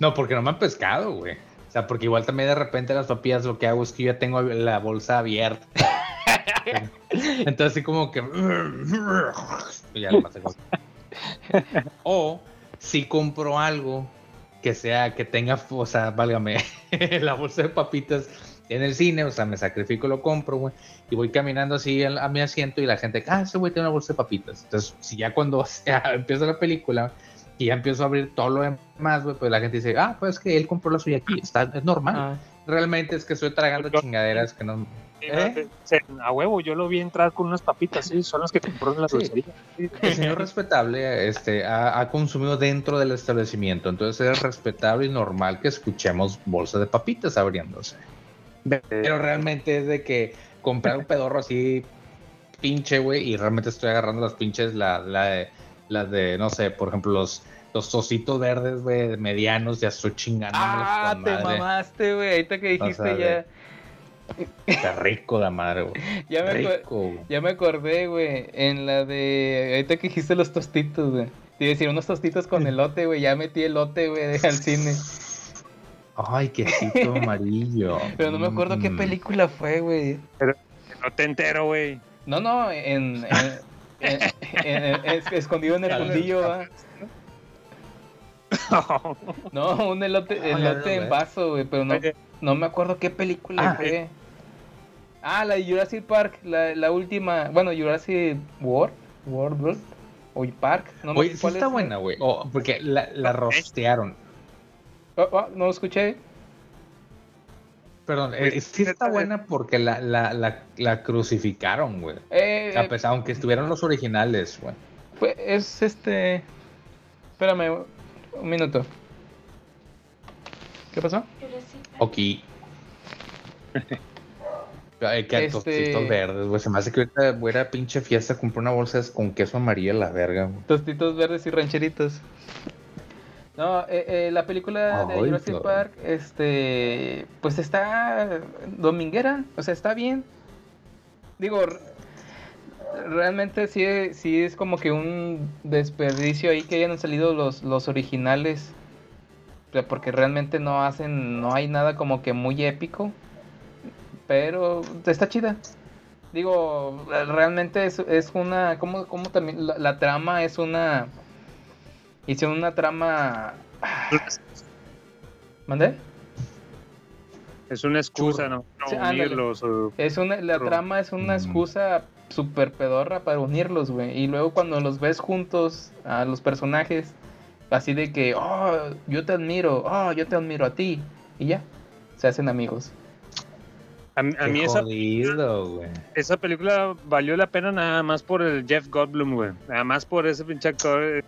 No, porque no me han pescado, güey. O sea, porque igual también de repente las papillas lo que hago es que yo ya tengo la bolsa abierta. Entonces así como que... Ya O si compro algo que sea, que tenga, o sea, válgame, la bolsa de papitas en el cine, o sea, me sacrifico, lo compro, güey, y voy caminando así a, a mi asiento y la gente, ah, ese güey tiene una bolsa de papitas. Entonces, si ya cuando o sea, empieza la película y ya empiezo a abrir todo lo demás, güey, pues la gente dice, ah, pues que él compró la suya aquí, está, es normal. Ah, Realmente es que estoy tragando chingaderas que no... ¿Eh? A huevo, yo lo vi entrar con unas papitas, sí, son las que compró en la Sí. dulcería. El señor respetable este, ha, ha consumido dentro del establecimiento, entonces es respetable y normal que escuchemos bolsas de papitas abriéndose. Pero realmente es de que comprar un pedorro así pinche, güey, y realmente estoy agarrando las pinches, la, la de, las de, no sé, por ejemplo, los, los tocitos verdes, güey, medianos, ya estoy chingando. Ah, te mamaste, güey. Ahorita que dijiste sea, ya. de- Está rico la madre, güey. Ya me, Rico, ya me acordé, güey. En la de. Ahorita que dijiste los tostitos, güey. Te iba a decir unos tostitos con elote, güey. Ya metí elote, güey, al cine. Ay, quesito amarillo. Pero no me acuerdo qué Mm. película fue, güey. No te entero, güey. No, no, en. en- en- en- en- es- escondido en el fundillo, ¿va? No, un elote, Ah, elote en vaso, güey. Pero no, no me acuerdo qué película Ah. fue. Ah, la de Jurassic Park, la, la última. Bueno, Jurassic World. World, World. O Park. No me Oye, sé sí está es. buena, güey. Oh, porque la, la rostearon. Oh, oh, no lo escuché. Perdón, eh, sí está buena porque la, la, la, la crucificaron, güey. Eh, A pesar, aunque estuvieron los originales, güey. Pues es este. Espérame, un minuto. ¿Qué pasó? Ok. Ay, que Este- tostitos verdes, güey. Se me hace que ahorita voy a pinche fiesta, compré una bolsa con queso amarillo a la verga, güey. Tostitos verdes y rancheritos. No, eh, eh, la película de Jurassic. Park, este, pues está dominguera, o sea, está bien. Digo, realmente sí, sí es como que un desperdicio ahí que hayan salido los, los originales. O sea, porque realmente no hacen, no hay nada como que muy épico. Pero está chida. Digo, realmente es, es una. ¿Cómo, cómo también? La, la trama es una. Hicieron una trama. ¿Mandé? Es una excusa, ¿no? No Sí, ándale. unirlos. o- Es una, la trama es una Mm. excusa super pedorra para unirlos, güey. Y luego cuando los ves juntos a los personajes, así de que, oh, yo te admiro, oh, yo te admiro a ti. Y ya, se hacen amigos. A, mí- a Qué mí esa, jodido, esa película valió la pena nada más por el Jeff Goldblum, güey. Nada más por ese pinche actor. eh,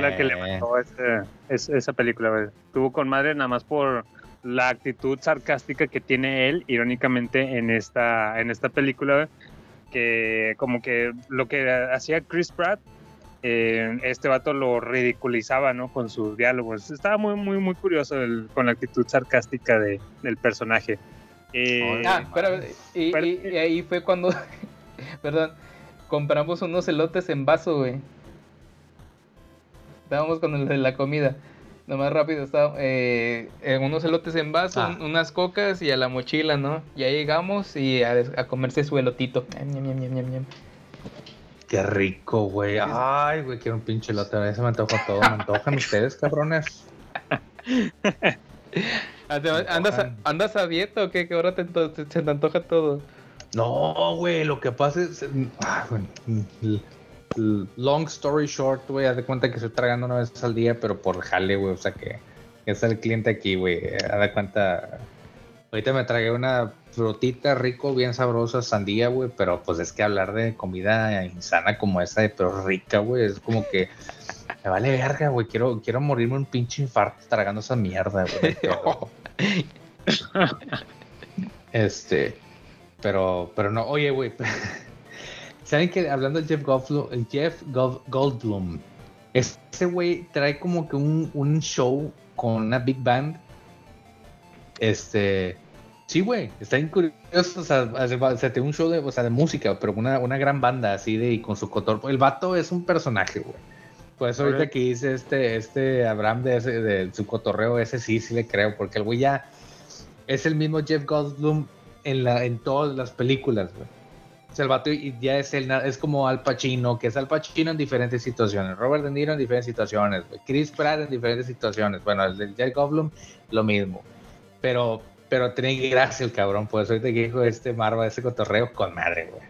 La que Eh, levantó ese- es- esa película, güey. Estuvo con madre nada más por la actitud sarcástica que tiene él, irónicamente, en esta, en esta película, güey, que como que lo que hacía Chris Pratt, eh, este vato lo ridiculizaba, ¿no? Con sus diálogos. Estaba muy, muy, muy curioso el- con la actitud sarcástica de, del personaje. Eh, Ah, pero y, pero- y- y ahí fue cuando, perdón, compramos unos elotes en vaso, güey. Estábamos con el de la comida. Nomás rápido, estaba, eh, eh, unos elotes en vaso, Ah. un- unas cocas y a la mochila, ¿no? Ya llegamos y a, comerse su elotito. Qué rico, güey. Ay, güey, quiero un pinche lote. A veces me antoja todo. ¿Me antojan ustedes, cabrones? Me ¿Andas a. ¿Andas a dieta o qué? Que ahora te, te- se te antoja todo. No, güey, lo que pasa es. ah, güey, l- l- long story short, güey, haz de cuenta que estoy tragando una vez al día, pero por jale, güey. O sea que es el cliente aquí, güey. Haz de cuenta. Ahorita me tragué una frutita rico, bien sabrosa, sandía, güey, pero pues es que hablar de comida insana como esa, pero rica, güey, es como que me vale verga, güey. Quiero, quiero morirme un pinche infarto tragando esa mierda, güey. Este, pero, pero no, oye, güey. ¿Saben que hablando de Jeff Goldblum, Jeff Gold- Goldblum, ese güey trae como que un, un show con una big band? Este, sí, güey, está bien curioso. O sea, o un show de música, pero una, una gran banda así de y con su cotor. El vato es un personaje, güey. Por eso ahorita que dice este, este Abraham de, ese, de su cotorreo, ese sí, sí le creo, porque el güey ya es el mismo Jeff Goldblum en, la, en todas las películas, güey. O sea, el vato y- ya es, el, es como Al Pacino, que es Al Pacino en diferentes situaciones, Robert De Niro en diferentes situaciones, güey, Chris Pratt en diferentes situaciones. Bueno, el de Jeff Goldblum, lo mismo. Pero, pero tiene gracia el cabrón, pues ahorita que dijo este Marva, ese cotorreo, con madre, güey.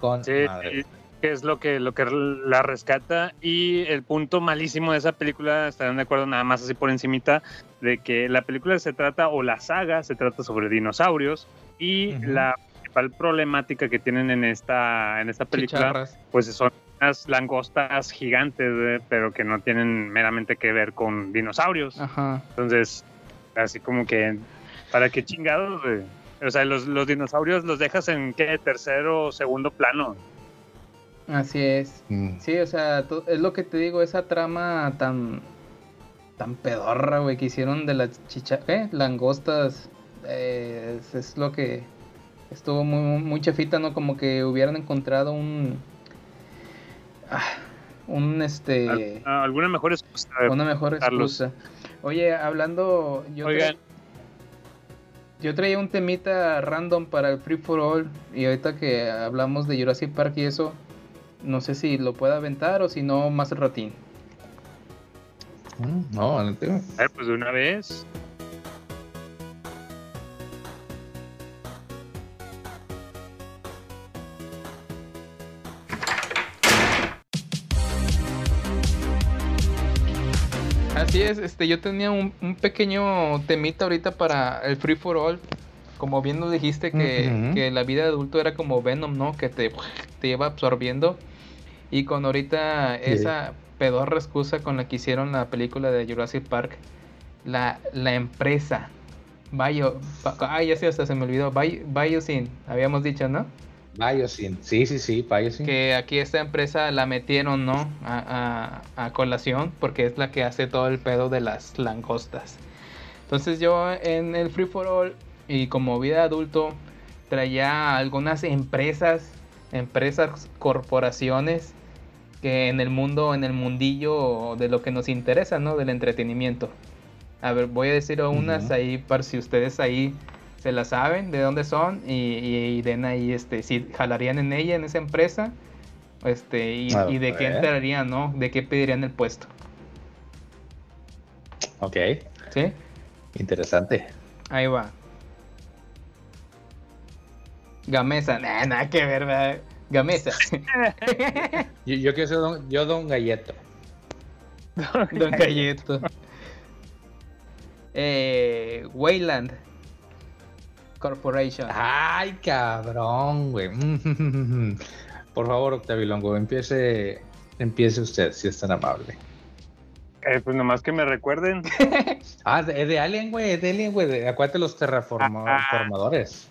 Con Sí, madre. sí, que es lo que, lo que la rescata y el punto malísimo de esa película, estarán de acuerdo nada más así por encimita, de que la película se trata, o la saga se trata sobre dinosaurios y la principal problemática que tienen en esta, en esta película, Chicharras. pues son unas langostas gigantes, pero que no tienen meramente que ver con dinosaurios. Ajá. Entonces, así como que, ¿para qué chingados? O sea, los, los dinosaurios los dejas en qué tercero o segundo plano. Así es. Mm. Sí, o sea, es lo que te digo, esa trama tan tan pedorra, güey, que hicieron de las chicha, ¿qué? Langostas, eh, es, es lo que estuvo muy, muy, chafita, ¿no? Como que hubieran encontrado un, ah, un, este, Al- ¿Alguna mejor excusa? una mejor Carlos. excusa. Oye, hablando, yo, tra- Oigan, yo traía un temita random para el Free for All y ahorita que hablamos de Jurassic Park y eso, no sé si lo pueda aventar o si no, más al ratín. Mm, No, adelante, a ver, pues de una vez. Así es, este, yo tenía un, un pequeño temita ahorita para el Free for All. Como bien nos dijiste que, que la vida de adulto era como Venom, ¿no? Que te, te lleva absorbiendo. Y con ahorita Sí. esa pedorra excusa con la que hicieron la película de Jurassic Park, la, la empresa Bio, ay, ya sé, hasta se me olvidó, Bio- Biosyn, habíamos dicho, ¿no? Biosyn. Sí, sí, sí, Biosyn. que aquí esta empresa la metieron, ¿no? A, a- a colación, porque es la que hace todo el pedo de las langostas. Entonces yo en el Free for All y como vida adulto traía algunas empresas, empresas, corporaciones que en el mundo, en el mundillo de lo que nos interesa, ¿no? Del entretenimiento. A ver, voy a decir unas ahí para si ustedes ahí se la saben, de dónde son y, y, den ahí, este, si jalarían en ella, en esa empresa, este, y, de qué entrarían, ¿no? De qué pedirían el puesto, Ok, ¿sí? interesante. Ahí va. Gamesa, nada que ver, ¿verdad? Gamesa. Yo, yo quiero ser don, yo don Galleto. Don Cayeto. Eh, Wayland Corporation. Ay, cabrón, güey. Por favor, Octavio Longo, empiece, empiece usted, si es tan amable. Eh, pues nomás que me recuerden. Ah, es de Alien, güey, es de Alien, güey. de- Acuérdate los terraformadores.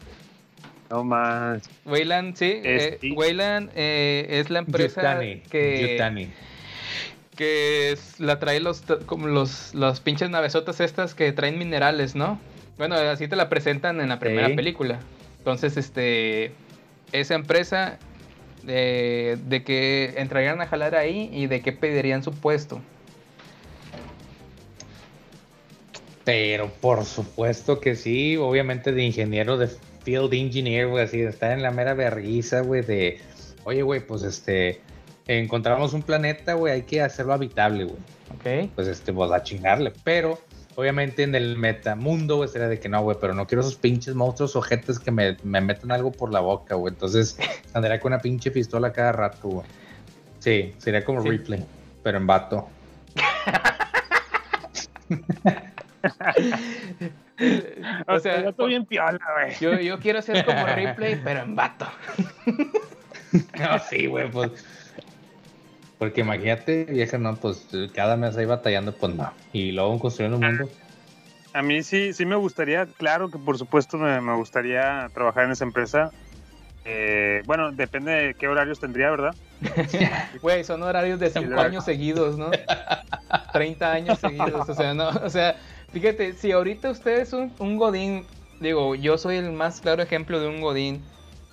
No más. Wayland, sí. Es- eh. Wayland eh, es la empresa Yutani, que, Yutani. que es- la trae los como los, los pinches navesotas estas que traen minerales, ¿no? Bueno, así te la presentan en la primera Sí. película. Entonces, este esa empresa de, de que entrarían a jalar ahí y de qué pedirían su puesto. Pero por supuesto que sí, obviamente de ingeniero, de field engineer, güey, así, de estar en la mera vergüenza, güey, de, oye, güey, pues este, encontramos un planeta, güey, hay que hacerlo habitable, güey. ¿Ok? Pues este, pues a chingarle, pero obviamente en el metamundo, güey, sería de que no, güey, pero no quiero esos pinches monstruos ojetes que me, me metan algo por la boca, güey. Entonces andaría con una pinche pistola cada rato, güey. Sí, sería como Sí. Ripley, pero en vato. o sea, yo estoy bien piola, güey. yo, yo quiero ser como Ripley, pero en vato. No, sí, güey, pues. Porque imagínate, vieja, no, pues cada mes ahí batallando, pues no. Y luego construyendo un mundo. A mí sí, sí me gustaría, claro que por supuesto me, me gustaría trabajar en esa empresa. Eh, bueno, depende de qué horarios tendría, ¿verdad? Güey, son horarios de 5 claro. años seguidos, ¿no? 30 años seguidos, o sea, no, o sea, fíjate, si ahorita usted es un, godín, digo, yo soy el más claro ejemplo de un godín,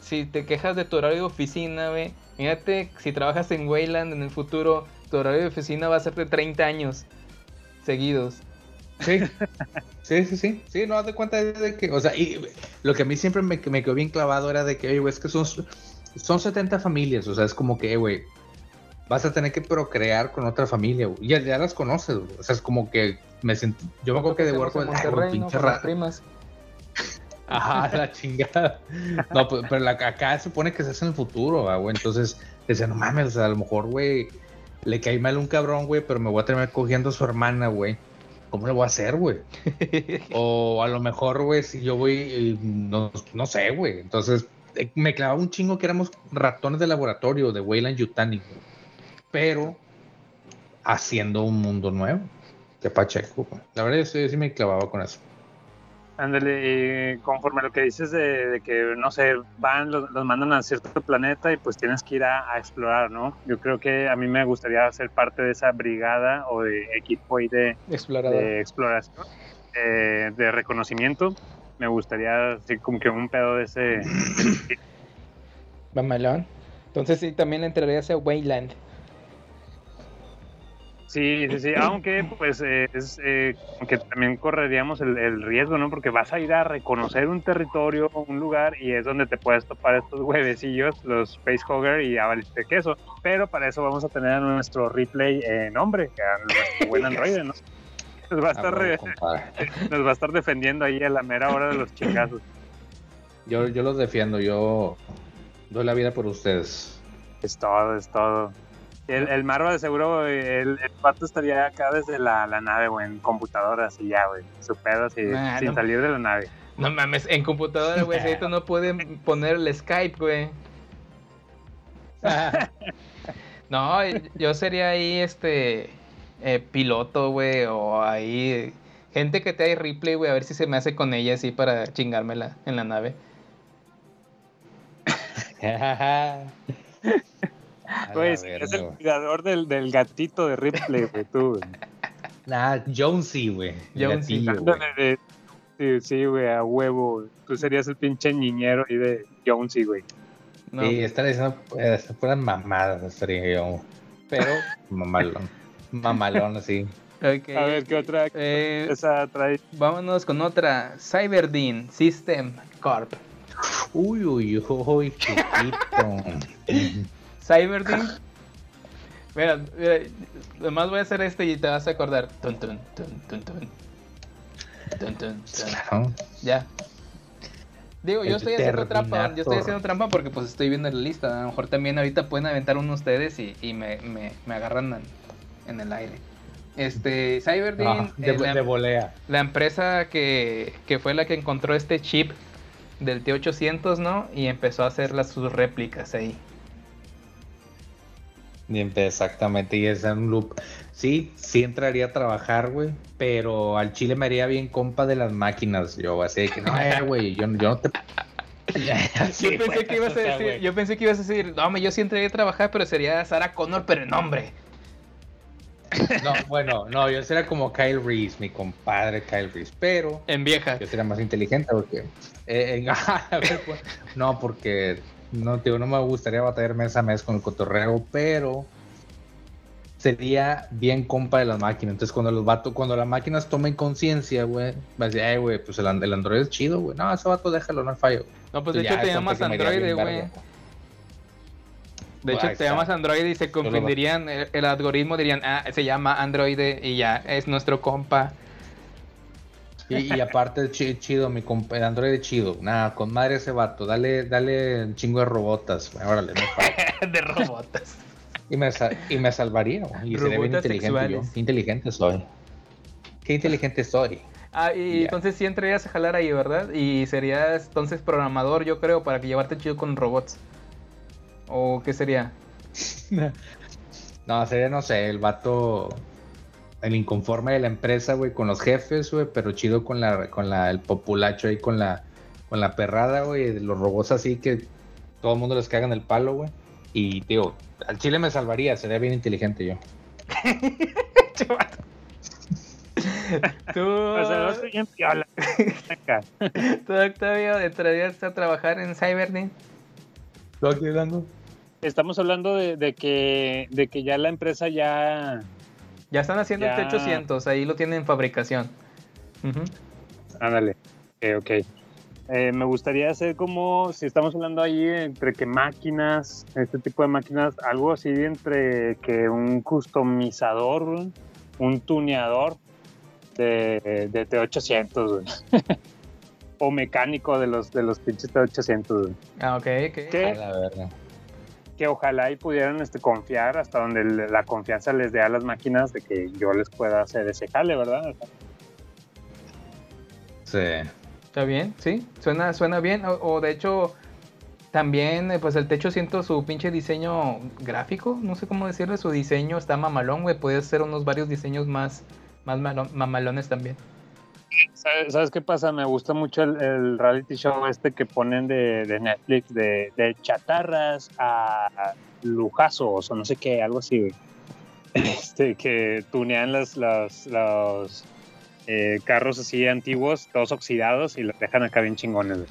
si te quejas de tu horario de oficina, güey, fíjate, si trabajas en Wayland en el futuro, tu horario de oficina va a ser de 30 años seguidos. Sí, sí, sí, sí. Sí, no, de cuenta de que, o sea, y lo que a mí siempre me, me quedó bien clavado era de que, oye, güey, es que son, son 70 familias, o sea, es como que, güey, vas a tener que procrear con otra familia, güey. Ya, ya las conoces, güey. O sea, es como que me sentí, yo me acuerdo que de Monterrey, ¿no? pinche raro. primas. Ajá, la chingada. No, pues, pero la, acá se supone que se hace en el futuro, ah, güey. Entonces, decía, no mames, o sea, a lo mejor, güey, le caí mal a un cabrón, güey, pero me voy a terminar cogiendo a su hermana, güey. ¿Cómo le voy a hacer, güey? o a lo mejor, güey, si yo voy, no, no sé, güey. Entonces, eh, me clavaba un chingo que éramos ratones de laboratorio de Wayland Yutani, güey. Pero haciendo un mundo nuevo. Que pacheco. La verdad, yo sí, me clavaba con eso. Ándale, y conforme a lo que dices de, de que, no sé, van, los, los mandan a cierto planeta y pues tienes que ir a, a explorar, ¿no? Yo creo que a mí me gustaría ser parte de esa brigada o de equipo ahí de, de exploración, eh, de reconocimiento. Me gustaría así como que un pedo de ese... Mamalón. Entonces sí, también entrarías a Wayland. Sí, sí, sí, aunque pues eh, es eh, que también correríamos el, el riesgo, ¿no? Porque vas a ir a reconocer un territorio, un lugar, y es donde te puedes topar estos huevecillos, los Facehugger y a valiste queso. Pero para eso vamos a tener a nuestro replay en hombre, a nuestro buen androide, ¿no? Nos va a estar, re- nos va a estar defendiendo ahí a la mera hora de los chingazos. Yo, yo los defiendo, yo doy la vida por ustedes. Es todo, es todo. El, el Marva de seguro, el, el pato estaría acá desde la, la nave, güey, en computadoras y ya, güey. Su pedo así, Nah, sin no. salir de la nave. No mames, en computadora, güey, si ahorita no pueden poner el Skype, güey. No, yo sería ahí, este, eh, piloto, güey, o ahí, gente que te hay replay, güey, a ver si se me hace con ella así para chingármela en la nave. Verga, es el cuidador del, del gatito de Ripley, güey, tú, güey. Nah, Jonesy, güey. Jonesy. gatillo, güey. Ándale, de- Sí, sí, güey, a huevo. Tú serías el pinche niñero ahí de Jonesy, güey. No, Sí, estaría diciendo eh, fueran mamadas, estaría yo. Pero mamalón. Mamalón, así. Ok. A ver, ¿qué otra Eh, esa trae? vámonos con otra. Cyberdean System Corp. Uy, uy, uy, chiquito. Cyberdean. Mira, mira, nomás voy a hacer este y te vas a acordar. Tun, tun, tun. Claro. Ya. Digo, yo estoy haciendo trampa, yo estoy haciendo trampa porque pues estoy viendo la lista. A lo mejor también ahorita pueden aventar uno ustedes y, y me, me, me agarran en, en el aire. Este, Cyberdean, Ah, de, eh, la, de volea. la empresa que, que fue la que encontró este chip del T800, ¿no? Y empezó a hacer las, sus réplicas ahí. Exactamente, y es un loop. Sí, sí entraría a trabajar, güey, pero al chile me haría bien compa de las máquinas. Yo así de que no, eh, güey, yo, yo no te. Sí, yo, pensé que ibas a decir, yo pensé que ibas a decir, no, yo sí entraría a trabajar, pero sería Sarah Connor, pero en hombre. No, bueno, no, yo sería como Kyle Reese, mi compadre Kyle Reese, pero En vieja. yo sería más inteligente porque. eh, en- pues, no, porque no, digo, no me gustaría batallar mes a mes con el cotorreo, pero sería bien compa de las máquinas. Entonces, cuando los vatos, cuando las máquinas tomen conciencia, güey, va a decir, ay, güey, pues el, el Android es chido, güey. No, ese vato déjalo, no hay fallo. No, pues de Entonces, hecho te llamas bien güey. De hecho te llamas android y se confundirían, el, el algoritmo dirían, ah, se llama androide y ya, es nuestro compa. Y, y aparte, chi- chido, mi Android es chido. Nada, con madre ese vato, dale, dale un chingo de robotas, órale, no de robotas. Y me, y me salvaría, güey, y sería bien inteligente yo. Qué inteligente soy. Qué inteligente soy. Ah, y entonces sí entrarías a jalar ahí, ¿verdad? Y serías entonces programador, yo creo, para que llevarte chido con robots. ¿O qué sería? No, sería, no sé, el vato, el inconforme de la empresa, güey, con los jefes, güey, pero chido con la, con la, el populacho ahí, con la, con la perrada, güey, de los robots así que todo el mundo les cagan el palo, güey. Y, digo, al chile me salvaría, sería bien inteligente yo. Tú, O sea, bien piola. Acá. tú, Octavio, entrarías a trabajar en Cybernet. ¿Lo aquí dando? Estamos hablando de, de que, de que ya la empresa ya. Ya están haciendo Ya. el T800, ahí lo tienen en fabricación. Ándale. Ok, ok. Eh, me gustaría hacer como, si estamos hablando ahí entre que máquinas, este tipo de máquinas, algo así entre que un customizador, un tuneador de, de T800, güey. o mecánico de los, de los pinches T800, güey. Ah, ok, ok. ¿Qué? A la verga. Que ojalá y pudieran este, confiar hasta donde la confianza les dé a las máquinas de que yo les pueda hacer ese jale, ¿verdad? Sí. Está bien, sí, suena, suena bien. O, o de hecho, también, eh, pues el techo siento su pinche diseño gráfico, no sé cómo decirle, su diseño está mamalón, güey. Puede hacer unos varios diseños más, más malo- mamalones también. ¿Sabes, sabes qué pasa? Me gusta mucho el, el reality show este que ponen de, de Netflix, de, de chatarras a lujazos o no sé qué, algo así. Este, que tunean las, las, los eh, carros así antiguos, todos oxidados y los dejan acá bien chingones.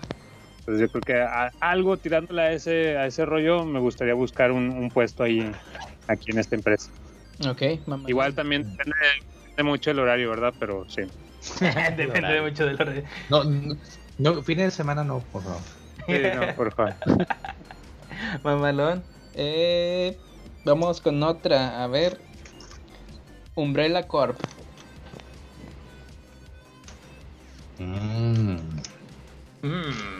Entonces yo creo que a- algo tirándole a ese, a ese rollo me gustaría buscar un, un puesto ahí, aquí en esta empresa. Ok, mamalón. Igual también depende, depende mucho el horario, ¿verdad? Pero sí. Depende mucho de lo No, no, no, fines de semana no, por favor. Sí, no, por favor. Mamalón. Eh, vamos con otra, a ver. Umbrella Corp. Mm. Mm.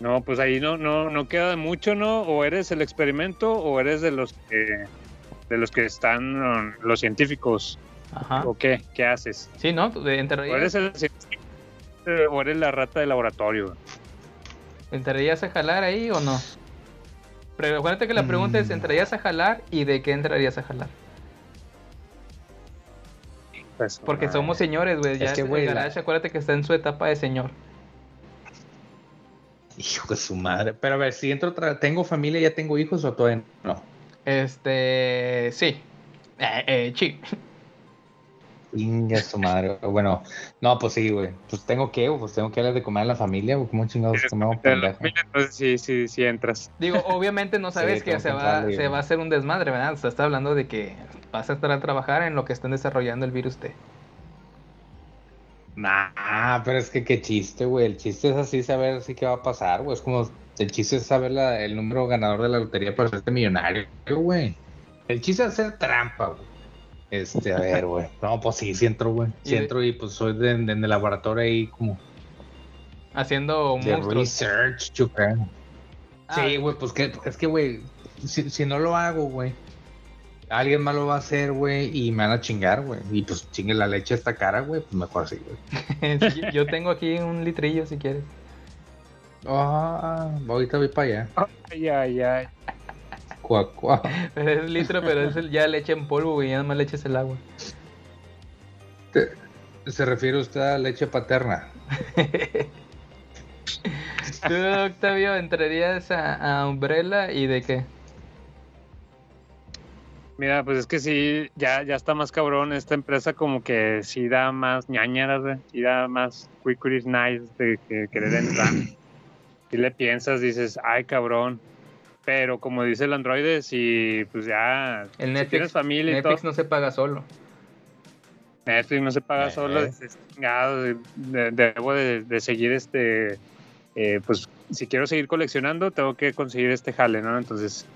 No, pues ahí no, no, no queda de mucho, ¿no? O eres el experimento o eres de los que, de los que están um, los científicos. Ajá. ¿O qué? ¿Qué haces? Sí, ¿no? De- ¿O eres el o eres la rata de laboratorio? ¿Entrarías a jalar ahí o no? Pero acuérdate que la pregunta es, Mm. ¿entrarías a jalar y de qué entrarías a jalar? Pues, Porque ah, somos señores, güey. Es Ya que, el güey, la- garage, acuérdate que está en su etapa de señor. Hijo de su madre. Pero a ver, si entro, otra- ¿tengo familia, ya tengo hijos o todavía no? Este, sí. Eh, eh, sí. Inga su madre. Bueno, no, pues sí, güey. Pues tengo que, pues tengo que darle de comer a la familia, güey. ¿Cómo chingados comemos Entonces sí, sí, sí entras. Digo, obviamente no sabes Sí, que se va, se va a hacer un desmadre, ¿verdad? O sea, está hablando de que vas a estar a trabajar en lo que estén desarrollando el virus T. Nah, pero es que qué chiste, güey. El chiste es así saber si qué va a pasar, güey. Es como el chiste es saber la- el número ganador de la lotería para hacerte millonario, güey. El chiste es hacer trampa, güey. Este, a ver, güey. No, pues sí, sí entro, güey. Sí entro y pues soy de, de- en el laboratorio ahí como Haciendo monstruos. research, yo creo. Ah. Sí, güey, pues que, es que, güey, si, si no lo hago, güey, alguien más lo va a hacer, güey, y me van a chingar, güey. Y pues chingue la leche está cara, güey, pues mejor así, güey. Sí, yo tengo aquí un litrillo si quieres. Ah, ahorita voy para allá. Ay, ay, ay. Cuá, cuá. Es litro, pero es el- ya leche en polvo, güey. Ya nada más le echas el agua. Te- ¿Se refiere usted a leche paterna? Tú, Octavio, entrarías a, a Umbrella y de qué? Mira, pues es que sí, ya, ya está más cabrón. Esta empresa como que sí da más ñañaras, güey. Sí da más quick nice de que querer entrar. Si le piensas, dices, ay, cabrón. Pero como dice el androide, si pues ya El si Netflix, tienes familia y Netflix todo, no se paga solo. Netflix no se paga Eh. solo, dices, chingado, de- de- debo de, de seguir este, eh, pues si quiero seguir coleccionando, tengo que conseguir este jale, ¿no? Entonces,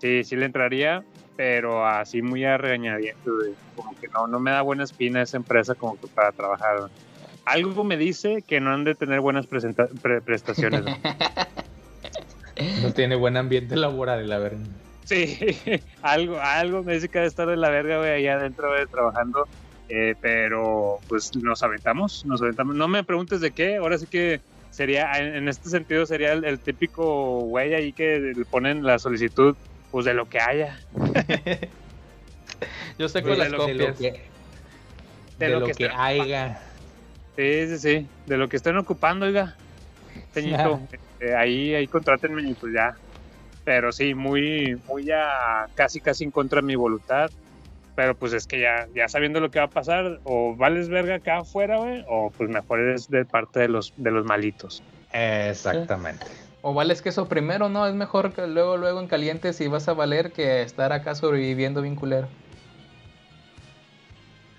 sí, sí le entraría, pero así muy a regañadientes, güey. como que no, no me da buena espina esa empresa como que para trabajar. Algo me dice que no han de tener buenas pre- prestaciones. güey. No tiene buen ambiente laboral, la verdad. Sí, algo, algo me dice que ha de estar de la verga, güey, allá adentro, güey, trabajando. Eh, pero pues nos aventamos, nos aventamos. No me preguntes de qué, ahora sí que sería, en, este sentido, sería el, el típico güey ahí que le ponen la solicitud, pues de lo que haya. Yo sé con las lo que- De lo copias. que, De de lo lo que haya. Sí, sí, sí, de lo que estén ocupando, oiga. Teñito, eh, ahí, ahí contrátenme y pues ya. Pero sí, muy, muy ya casi, casi en contra de mi voluntad. Pero pues es que ya, ya sabiendo lo que va a pasar, o vales verga acá afuera, güey, o pues mejor eres de parte de los, de los malitos. Exactamente. O vales queso primero, ¿no? Es mejor que luego, luego en caliente si vas a valer que estar acá sobreviviendo bien culero.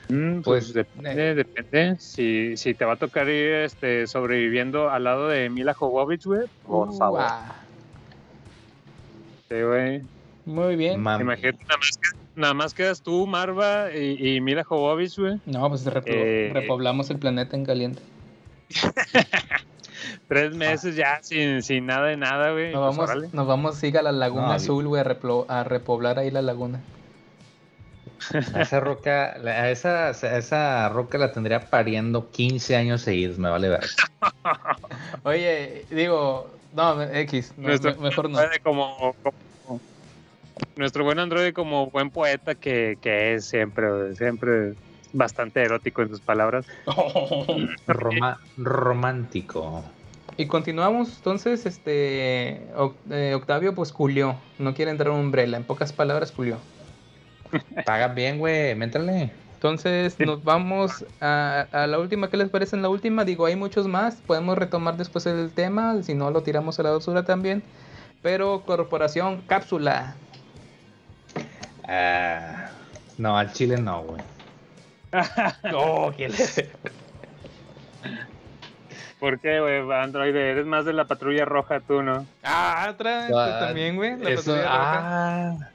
Mm, pues, Pues, depende, depende. Si, si te va a tocar ir este, sobreviviendo al lado de Mila Jovovich, güey, por Uh, favor. ah. Sí, güey. Muy bien. Mam- Imagínate, nada más, que- nada más quedas tú, Marva y, y Mila Jovovich, güey. No, pues Eh, repoblamos el planeta en caliente. Tres meses ya sin, sin nada de nada, güey. Nos Pues, vamos, nos vamos siga a la laguna No, azul, güey, a, a repoblar ahí la laguna. A esa roca, la- a esa, a esa roca la tendría pariendo 15 años seguidos, me vale ver. Oye, digo, no, X, no, Nuestro- me- mejor no. Androide como, como- nuestro buen androide como buen poeta que, que es siempre, siempre bastante erótico en sus palabras. Roma- romántico. Y continuamos, entonces, este, eh, Octavio, pues culió, no quiere entrar a Umbrella, en pocas palabras culió. Pagan bien, güey, méntale. Entonces nos vamos a, a la última, ¿qué les parece en la última? Digo, hay muchos más, podemos retomar después el tema, si no lo tiramos a la basura también. Pero Corporación Cápsula. Ah, no, al chile no, güey. Oh, ¿qué le- ¿Por qué, güey, androide? Eres más de la patrulla roja tú, ¿no? Ah, otra, tú Ah, también, güey. la Eso, patrulla roja. ah,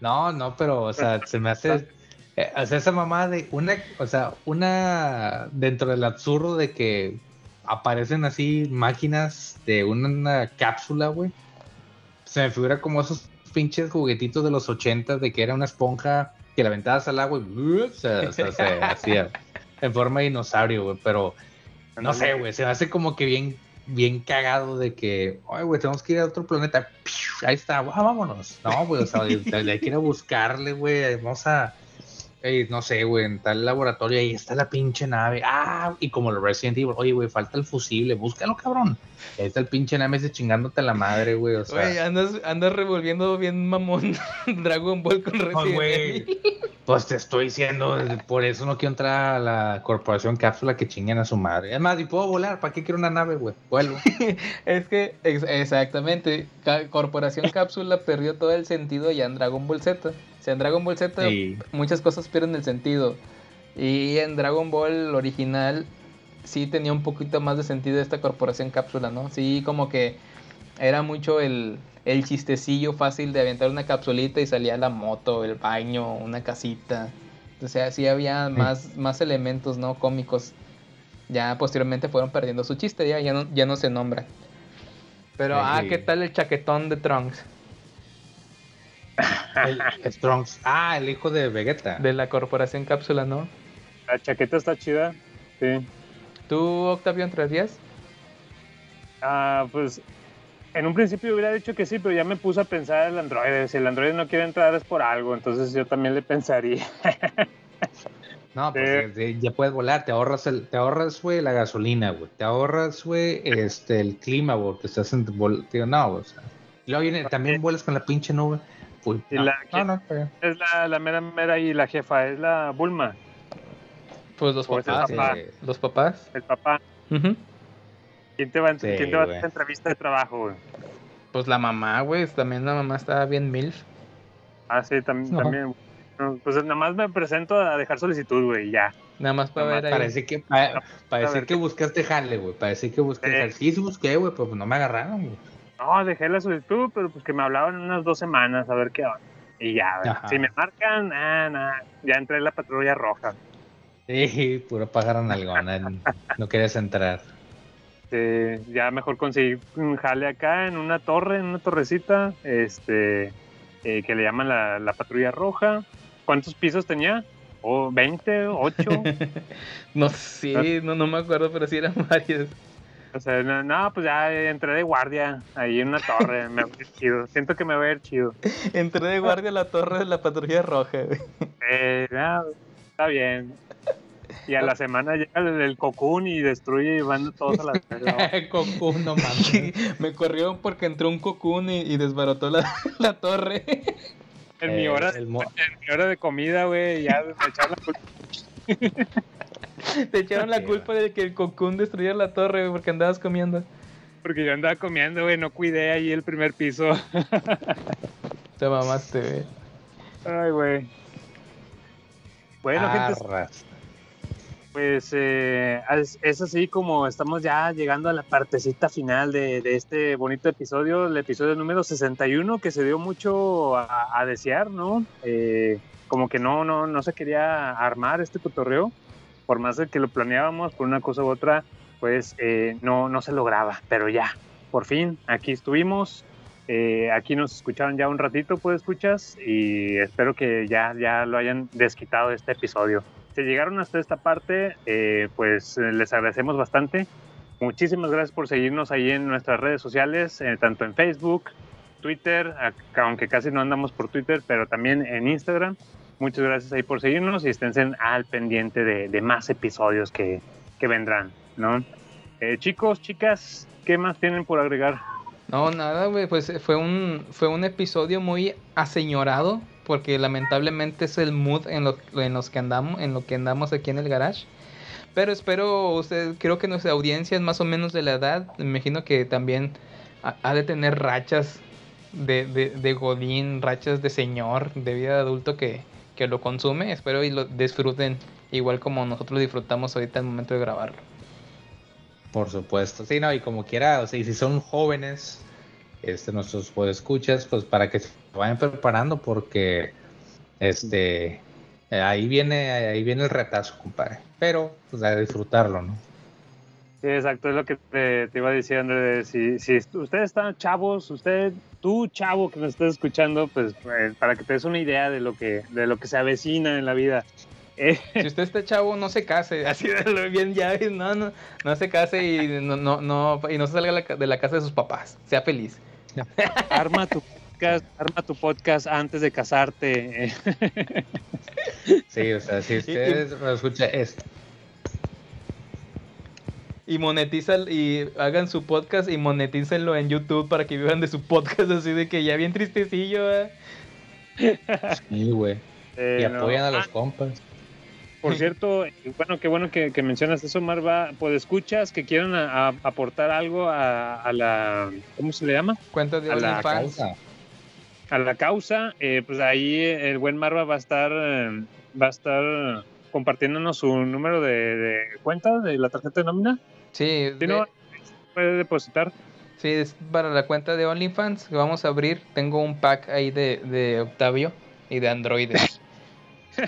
no, no, pero, o sea, se me hace. eh, o sea, esa mamá de una, o sea, una dentro del absurdo de que aparecen así máquinas de una, una cápsula, güey. Se me figura como esos pinches juguetitos de los 80 de que era una esponja que la aventabas al agua y uh, se, se- se hacía en forma de dinosaurio, güey. Pero no sé, güey, se me hace como que bien, bien cagado de que, ay, güey, tenemos que ir a otro planeta. Piu, Ahí está, ah, vámonos. No, güey, o sea, de- hay que ir a buscarle, güey. Vamos a, no sé, güey, en tal laboratorio, ahí está la pinche nave. Ah, y como el Resident Evil, oye, güey, falta el fusible, búscalo, cabrón. Ahí está el pinche nave ese chingándote la madre, güey, o sea. Güey, andas, andas revolviendo bien mamón Dragon Ball con Resident. Evil. Pues te estoy diciendo, por eso no quiero entrar a la corporación cápsula que chinguen a su madre. Es más, y puedo volar, ¿para qué quiero una nave, güey? Vuelvo. Es que, ex- exactamente, Corporación Cápsula perdió todo el sentido ya en Dragon Ball Z. O sea, en Dragon Ball Z Sí. muchas cosas pierden el sentido. Y en Dragon Ball original sí tenía un poquito más de sentido esta Corporación Cápsula, ¿no? Sí, como que era mucho el, el chistecillo fácil de aventar una capsulita y salía la moto, el baño, una casita. O sea, sí había más, más elementos, ¿no? Cómicos. Ya posteriormente fueron perdiendo su chiste, ya, ya, no, ya no se nombra. Pero, Sí. ah, ¿qué tal el chaquetón de Trunks? El Strongs. Ah, el hijo de Vegeta. De la Corporación Cápsula, ¿no? La chaqueta está chida. Sí. ¿Tú, Octavio, entrarías? Ah, pues en un principio hubiera dicho que sí, pero ya me puse a pensar el androide. Si el androide no quiere entrar es por algo, entonces yo también le pensaría. No, pues eh, ya puedes volar, te ahorras el, te ahorras, güey, la gasolina, güey. Te ahorras, güey, este, el clima, güey, que estás en vol- tío, no, o sea. Y luego viene, también vuelas con la pinche nube. Uy, Y no, la- no, no, está bien. Es la, la mera mera y la jefa, es la Bulma, Pues los Pues papás. papá. Sí. Los papás. el papá. Ujú. ¿Quién te va, a- Sí, ¿quién te va a güey. hacer entrevista de trabajo, güey? Pues la mamá, güey. También la mamá estaba bien milf. Ah, sí, tam- No. también. No, Pues nada más me presento a dejar solicitud, güey, ya. Nada más para ver ahí. Parece que, pa- parece ver, que buscaste jale, güey. Parece que busqué jale. Sí, sí busqué, güey, pero pues no me agarraron, güey. No, dejé la solicitud, pero pues que me hablaban unas dos semanas a ver qué onda. Y ya, si me marcan, ah, nah, ya entré en la patrulla roja. Sí, puro pájaro nalgona. No querías entrar. Este, ya mejor conseguí un jale acá en una torre, en una torrecita, este, eh, que le llaman la, la patrulla roja. ¿Cuántos pisos tenía? ¿O 20? ¿8? No sé, no, no me acuerdo, pero sí eran varios. o sea, no, no, pues ya entré de guardia ahí en una torre. me voy a ir chido. Siento que me voy a ir chido. Entré de guardia a la torre de la patrulla roja, güey. Eh, ah, está bien. Y a la semana llega el, el Cocoon y destruye y van todos a la. Cocoon, no mames. Me corrió porque entró un cocoon y, y desbarató la, la torre. En mi Eh, hora, el mo- en mi hora de comida, güey, ya me echaron la culpa. Te echaron la culpa de que el cocoon destruyera la torre, güey, porque andabas comiendo. Porque yo andaba comiendo, güey, no cuidé ahí el primer piso. Te mamaste, güey. Ay, güey. Bueno, gente, Arras. Pues eh, es, así como estamos ya llegando a la partecita final de, de este bonito episodio, el episodio número 61, que se dio mucho a, desear, ¿no? Eh, como que no, no, no se quería armar este cotorreo, por más de que lo planeábamos por una cosa u otra, pues eh, no, no se lograba, pero ya, por fin, aquí estuvimos. Eh, aquí nos escucharon ya un ratito, pues escuchas, y espero que ya, ya lo hayan desquitado este episodio. Llegaron hasta esta parte, eh, pues eh, les agradecemos bastante. Muchísimas gracias por seguirnos ahí en nuestras redes sociales, eh, tanto en Facebook, Twitter, aunque casi no andamos por Twitter, pero también en Instagram. Muchas gracias ahí por seguirnos y estén al pendiente de, de más episodios que, que vendrán, ¿no? Eh, chicos, chicas, ¿qué más tienen por agregar? No, nada, güey, pues eh, fue un, fue un episodio muy aseñorado, porque lamentablemente es el mood en lo, en los que andamos, en lo que andamos aquí en el garage. Pero espero, usted, creo que nuestra audiencia es más o menos de la edad. Me imagino que también ha, ha de tener rachas de, de, de godín, rachas de señor, de vida de adulto que, que lo consume. Espero y lo disfruten igual como nosotros disfrutamos ahorita al momento de grabarlo. Por supuesto. Sí, no, y como quiera, o sea, y si son jóvenes, este, nuestros escuchas, pues para que se vayan preparando, porque este eh, ahí viene, ahí viene el retazo, compadre. Pero, pues a disfrutarlo, ¿no? Sí, exacto, es lo que te, iba Andrés. Si, si ustedes están chavos, usted, tú chavo que nos estés escuchando, pues eh, para que te des una idea de lo que, de lo que se avecina en la vida. Eh, Si usted está chavo, no se case, así de lo bien ya, no, no, no se case y no, no, no, y no se salga de la casa de sus papás, sea feliz. arma tu podcast, arma tu podcast antes de casarte. Sí, o sea, si ustedes lo escuchan esto. Y monetiza y hagan su podcast y monetícenlo en YouTube para que vivan de su podcast así de que ya bien tristecillo. ¿eh? Sí, güey. Eh, Y no. apoyan a Ah, los compas. Por cierto, bueno, qué bueno que, que mencionas eso, Marva. Pues escuchas que quieran a- a- aportar algo a, a la, ¿cómo se le llama? Cuentas de A la OnlyFans. Causa. A la causa. eh, pues ahí el buen Marva va a estar, eh, va a estar compartiéndonos su número de, de cuenta de la tarjeta de nómina. Sí, Si de- no, puede depositar. sí, es para la cuenta de OnlyFans que vamos a abrir. Tengo un pack ahí de, de Octavio y de androides.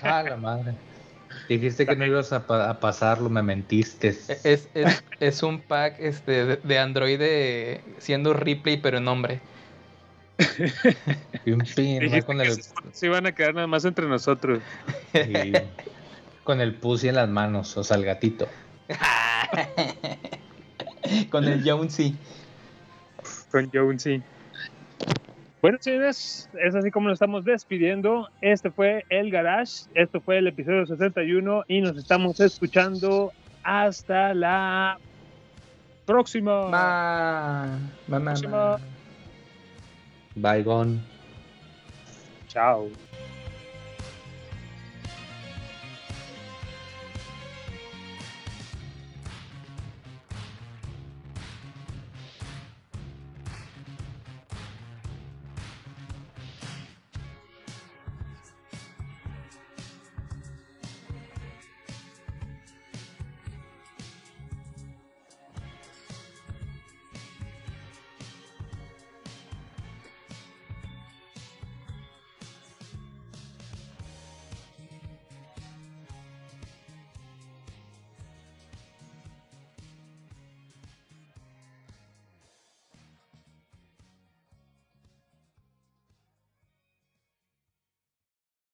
Ah, la madre. Dijiste que no ibas a, pa- a pasarlo, me mentiste. Es, es, es un pack este, de, de androide siendo Ripley, pero en hombre. Y un se iban a quedar nada más entre nosotros. y- con el pussy en las manos, o sea, el gatito. Con el Jonesy. con Jonesy. Bueno, señores, es así como nos estamos despidiendo. Este fue El Garage, esto fue el episodio 61 y nos estamos escuchando hasta la próxima. Ma, ma, ma, Próxima. ma. Bygone. Chao.